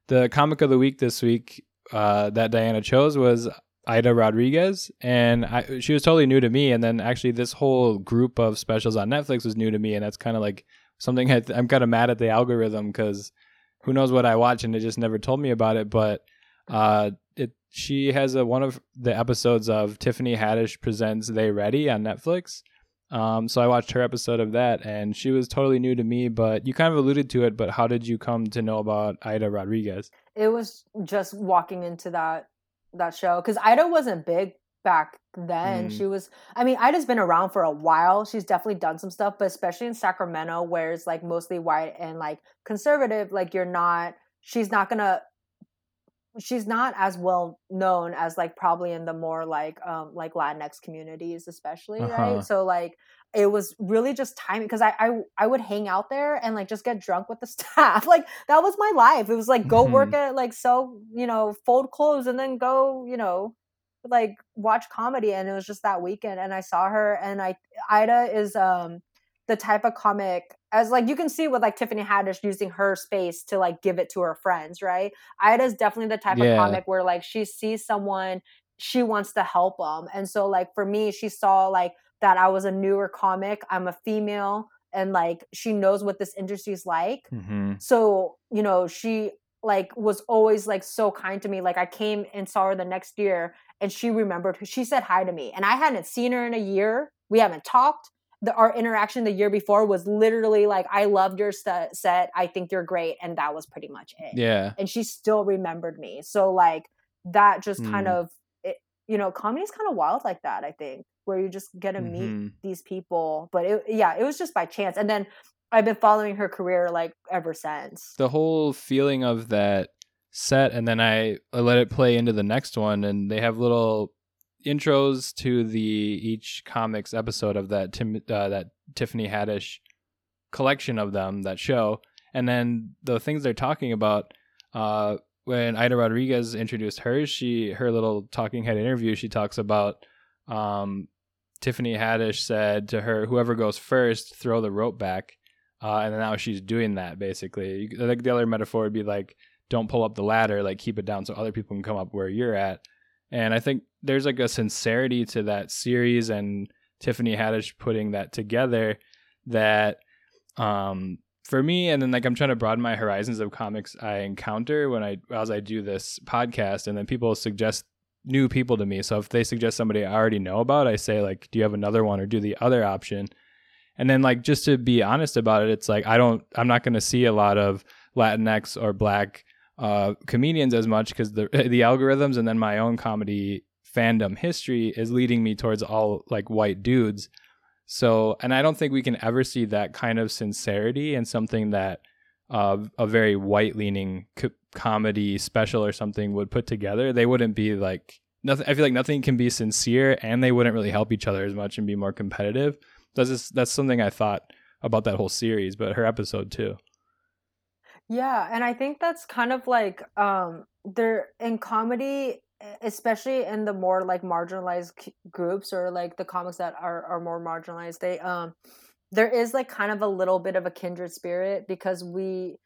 the comic of the week this week uh, that Diana chose was Aida Rodriguez, and I, she was totally new to me. And then actually, this whole group of specials on Netflix was new to me, and that's kind of like something I, I'm kind of mad at the algorithm because who knows what I watch, and it just never told me about it. But uh, it she has a one of the episodes of Tiffany Haddish presents They Ready on Netflix. Um, so I watched her episode of that, and she was totally new to me. But you kind of alluded to it. But how did you come to know about Aida Rodriguez? it was just walking into that that show because Aida wasn't big back then. Mm. She was. I mean, Aida's been around for a while. She's definitely done some stuff, but especially in Sacramento, where it's like mostly white and like conservative. Like you're not. She's not gonna. She's not as well known as like probably in the more like um like Latinx communities, especially Uh-huh. right. So like it was really just timing because I, I I would hang out there and like just get drunk with the [LAUGHS] staff. Like that was my life. It was like go work at like sell, you know, fold clothes and then go, you know, like watch comedy. And it was just that weekend. And I saw her and I Aida is um the type of comic as like you can see with like Tiffany Haddish using her space to like give it to her friends, right? Aida's definitely the type Yeah. of comic where like she sees someone, she wants to help them. And so like for me, she saw like that I was a newer comic. I'm a female and like she knows what this industry is like. Mm-hmm. So, you know, she like was always like so kind to me. Like I came and saw her the next year and she remembered she said hi to me. And I hadn't seen her in a year. We haven't talked. The, our interaction the year before was literally like, I loved your st- set. I think you're great. And that was pretty much it Yeah. and she still remembered me. So like that just kind Mm. of it, you know, comedy's kind of wild like that, I think, where you just get to meet Mhm. these people. But it, yeah, it was just by chance. And then I've been following her career like ever since. The whole feeling of that set, and then I, I let it play into the next one, and they have little intros to the each comics episode of that Tim, uh, that Tiffany Haddish collection of them that show, and then the things they're talking about. Uh, when Aida Rodriguez introduced her, she her little talking head interview, she talks about um, Tiffany Haddish said to her, "Whoever goes first, throw the rope back." Uh, and now she's doing that basically. Like the other metaphor would be like, "Don't pull up the ladder, like keep it down so other people can come up where you're at." And I think there's like a sincerity to that series and Tiffany Haddish putting that together that um for me and then like I'm trying to broaden my horizons of comics I encounter when I as I do this podcast and then people suggest new people to me. So if they suggest somebody I already know about, I say like, "Do you have another one or do the other option?" And then like just to be honest about it, it's like I don't I'm not going to see a lot of Latinx or black uh comedians as much cuz the [LAUGHS] the algorithms and then my own comedy fandom history is leading me towards all like white dudes. So, and I don't think we can ever see that kind of sincerity in something that uh, a very white leaning co- comedy special or something would put together. They wouldn't be like nothing. I feel like nothing can be sincere, and they wouldn't really help each other as much and be more competitive. That's just, that's something I thought about that whole series, but her episode too. Yeah, and I think that's kind of like um there in comedy especially in the more like marginalized groups or like the comics that are are more marginalized they um there is like kind of a little bit of a kindred spirit because we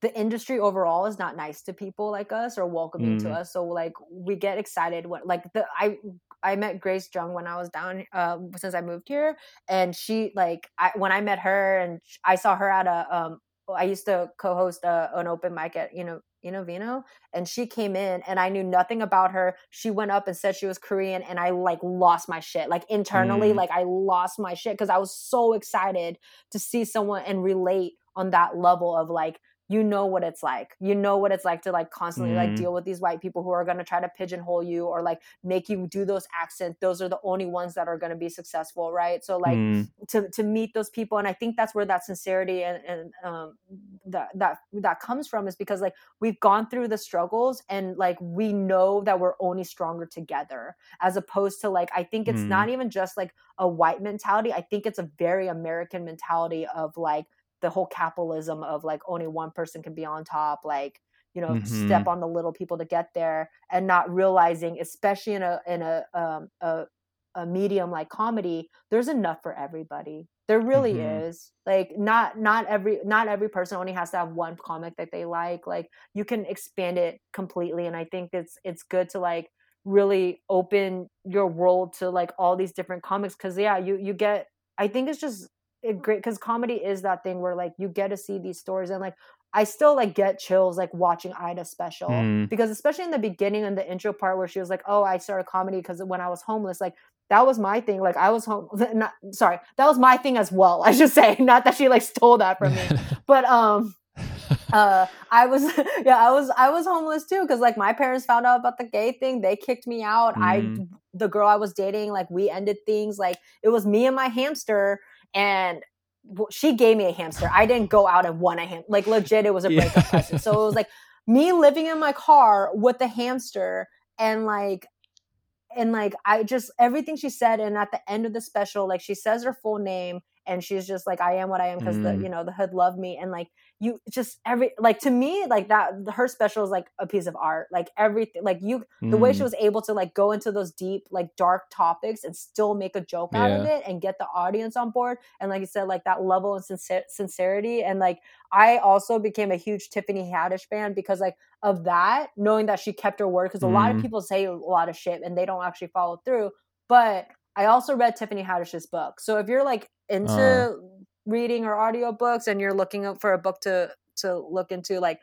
the industry overall is not nice to people like us or welcoming mm. to us so like we get excited when like the i i met grace jung when i was down uh, since i moved here and she like i when i met her and i saw her at a um I used to co-host uh, an open mic at you know Vino, and she came in and I knew nothing about her. She went up and said she was Korean and I like lost my shit. Like internally, mm. like I lost my shit because I was so excited to see someone and relate on that level of like you know what it's like. You know what it's like to like constantly mm. like deal with these white people who are going to try to pigeonhole you or like make you do those accents. Those are the only ones that are going to be successful, right? So like mm. to to meet those people, and I think that's where that sincerity and and um, that that that comes from is because like we've gone through the struggles and like we know that we're only stronger together, as opposed to like I think it's mm. not even just like a white mentality. I think it's a very American mentality of like the whole capitalism of like only one person can be on top like you know mm-hmm. step on the little people to get there and not realizing especially in a in a um a, a medium like comedy there's enough for everybody there really mm-hmm. is like not not every not every person only has to have one comic that they like like you can expand it completely and i think it's it's good to like really open your world to like all these different comics because yeah you you get i think it's just great because comedy is that thing where like you get to see these stories and like I still like get chills like watching Aida special mm. because especially in the beginning and the intro part where she was like, "Oh, I started comedy because when I was homeless." Like that was my thing. Like I was home. [LAUGHS] Not sorry, that was my thing as well. I should say, [LAUGHS] not that she like stole that from me, [LAUGHS] but um, uh, I was yeah, I was I was homeless too because like my parents found out about the gay thing. They kicked me out. Mm. I the girl I was dating like we ended things. Like it was me and my hamster and she gave me a hamster. I didn't go out and want a ham. Like legit, it was a breakup yeah. present. So it was like me living in my car with the hamster and like and like I just everything she said. And at the end of the special, like she says her full name and she's just like I am what I am because mm. the you know the hood loved me and like you just every like to me like that her special is like a piece of art like everything like you mm. the way she mm. was able to like go into those deep like dark topics and still make a joke yeah. out of it and get the audience on board and like you said like that level of sincer- sincerity and like I also became a huge Tiffany Haddish fan because like of that knowing that she kept her word because a mm. lot of mm. people say a lot of shit and they don't actually follow through but I also read Tiffany Haddish's book. So if you're like into uh reading or audiobooks and you're looking for a book to to look into like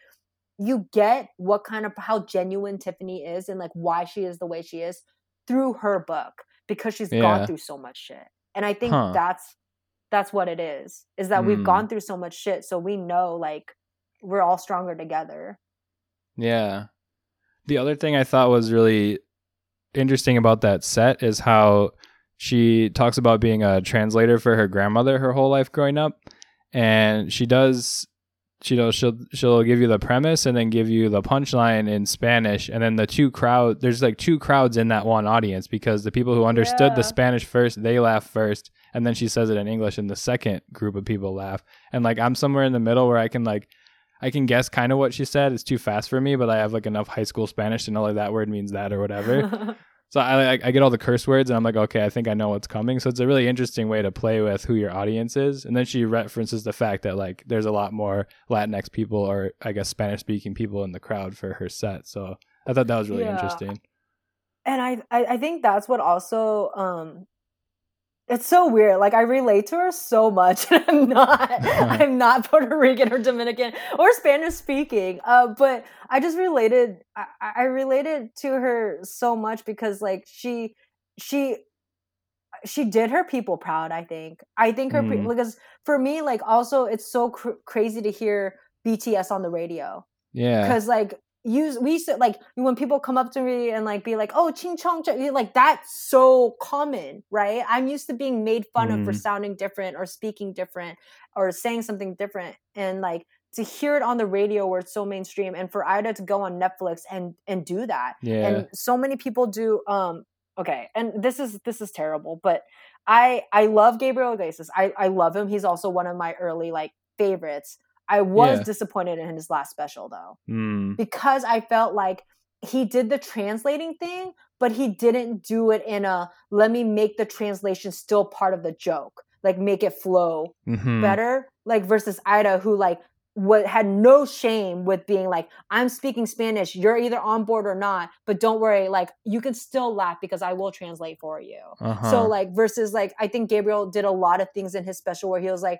you get what kind of how genuine Tiffany is and like why she is the way she is through her book because she's yeah. gone through so much shit. And I think huh. that's that's what it is. Is that mm. we've gone hmm. through so much shit so we know like we're all stronger together. Yeah. The other thing I thought was really interesting about that set is how she talks about being a translator for her grandmother her whole life growing up and she does she does she'll she'll give you the premise and then give you the punchline in Spanish and then the two crowd there's like two crowds in that one audience because the people who understood yeah. the Spanish first they laugh first and then she says it in English and the second group of people laugh. And like I'm somewhere in the middle where I can like I can guess kind of what she said. It's too fast for me but I have like enough high school Spanish to know like that word means that or whatever [LAUGHS] So I, I get all the curse words and I'm like, okay, I think I know what's coming. So it's a really interesting way to play with who your audience is. And then she references the fact that like there's a lot more Latinx people or I guess Spanish speaking people in the crowd for her set. So I thought that was really yeah. interesting. And I, I think that's what also um it's so weird. Like I relate to her so much. [LAUGHS] I'm not I'm not Puerto Rican or Dominican or Spanish speaking. Uh, but I just related I, I related to her so much because like she she she did her people proud, I think. I think her mm. because for me like also it's so cr- crazy to hear BTS on the radio. Yeah. Cuz like use we used to like when people come up to me and like be like oh ching chong like that's so common right i'm used to being made fun mm. of for mm. sounding different or speaking different or saying something different and like to hear it on the radio where it's so mainstream and for Aida to go on Netflix and and do that. Yeah. And so many people do um okay, and this is this is terrible, but I I love Gabriel Iglesias. I I love him. He's also one of my early like favorites. I was Yeah. disappointed in his last special though Mm, because I felt like he did the translating thing, but he didn't do it in a let me make the translation still part of the joke, like make it flow mhm. better. Like versus Aida, who like what had no shame with being like, I'm speaking Spanish, you're either on board or not, but don't worry, like you can still laugh because I will translate for you. Uh-huh. So like versus like I think Gabriel did a lot of things in his special where he was like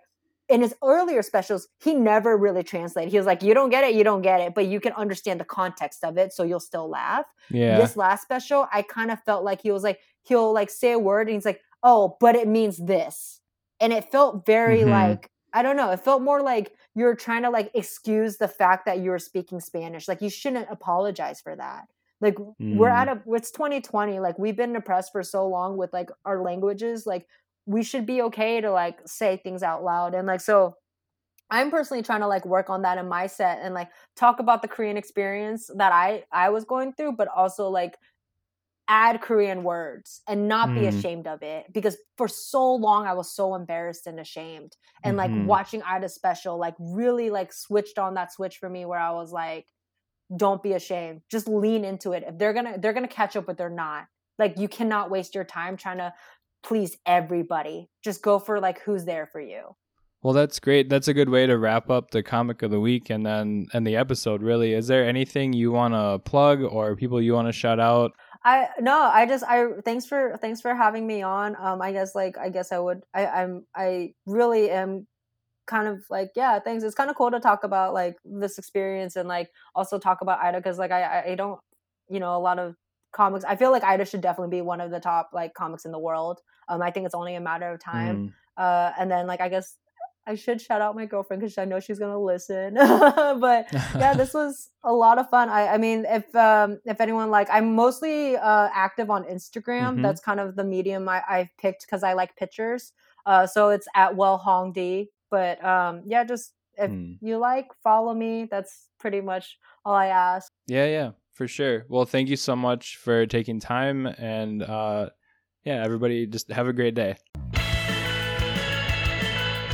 in his earlier specials he never really translated. He was like you don't get it, you don't get it, but you can understand the context of it so you'll still laugh. yeah. This last special I kind of felt like he was like he'll like say a word and he's like, "Oh, but it means this." And it felt very Mhm. like I don't know, it felt more like you're trying to like excuse the fact that you're speaking Spanish. Like you shouldn't apologize for that. Like we're Mm. at a it's 2020 like we've been oppressed for so long with like our languages like we should be okay to like say things out loud and like so i'm personally trying to like work on that in my set and like talk about the korean experience that i i was going through but also like add korean words and not be Mm. ashamed of it because for so long i was so embarrassed and ashamed and Mhm. like watching aida special like really like switched on that switch for me where i was like don't be ashamed just lean into it if they're gonna they're gonna catch up but they're not like you cannot waste your time trying to please everybody just go for like who's there for you Well, that's great. That's a good way to wrap up the comic of the week and then and the episode. Really, is there anything you want to plug or people you want to shout out? i no i just i thanks for thanks for having me on um i guess like i guess i would i i'm i really am kind of like yeah thanks it's kind of cool to talk about like this experience and like also talk about aida because like I i don't you know a lot of comics i feel like aida should definitely be one of the top like comics in the world. Um i think it's only a matter of time. Mm. uh and then like i guess i should shout out my girlfriend because i know she's gonna listen. [LAUGHS] But yeah this was a lot of fun. I i mean if um if anyone like i'm mostly uh active on instagram. Mhm. that's kind of the medium i i've picked because i like pictures. Uh so it's at well hong d. But um yeah just if Hmm. you like follow me. That's pretty much all i ask. Yeah, yeah, for sure. Well, thank you so much for taking time and uh yeah, everybody just have a great day.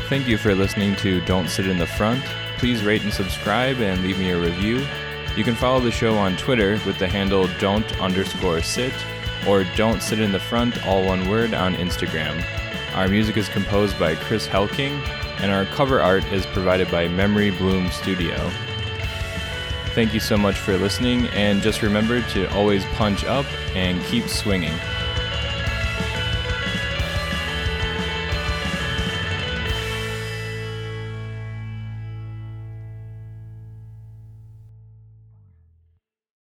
Thank you for listening to Don't Sit in the Front. Please rate and subscribe and leave me a review. You can follow the show on Twitter with the handle don't underscore sit or don't sit in the front, all one word, on Instagram. Our music is composed by Chris Helking, and our cover art is provided by Memory Bloom Studio. Thank you so much for listening, and just remember to always punch up and keep swinging.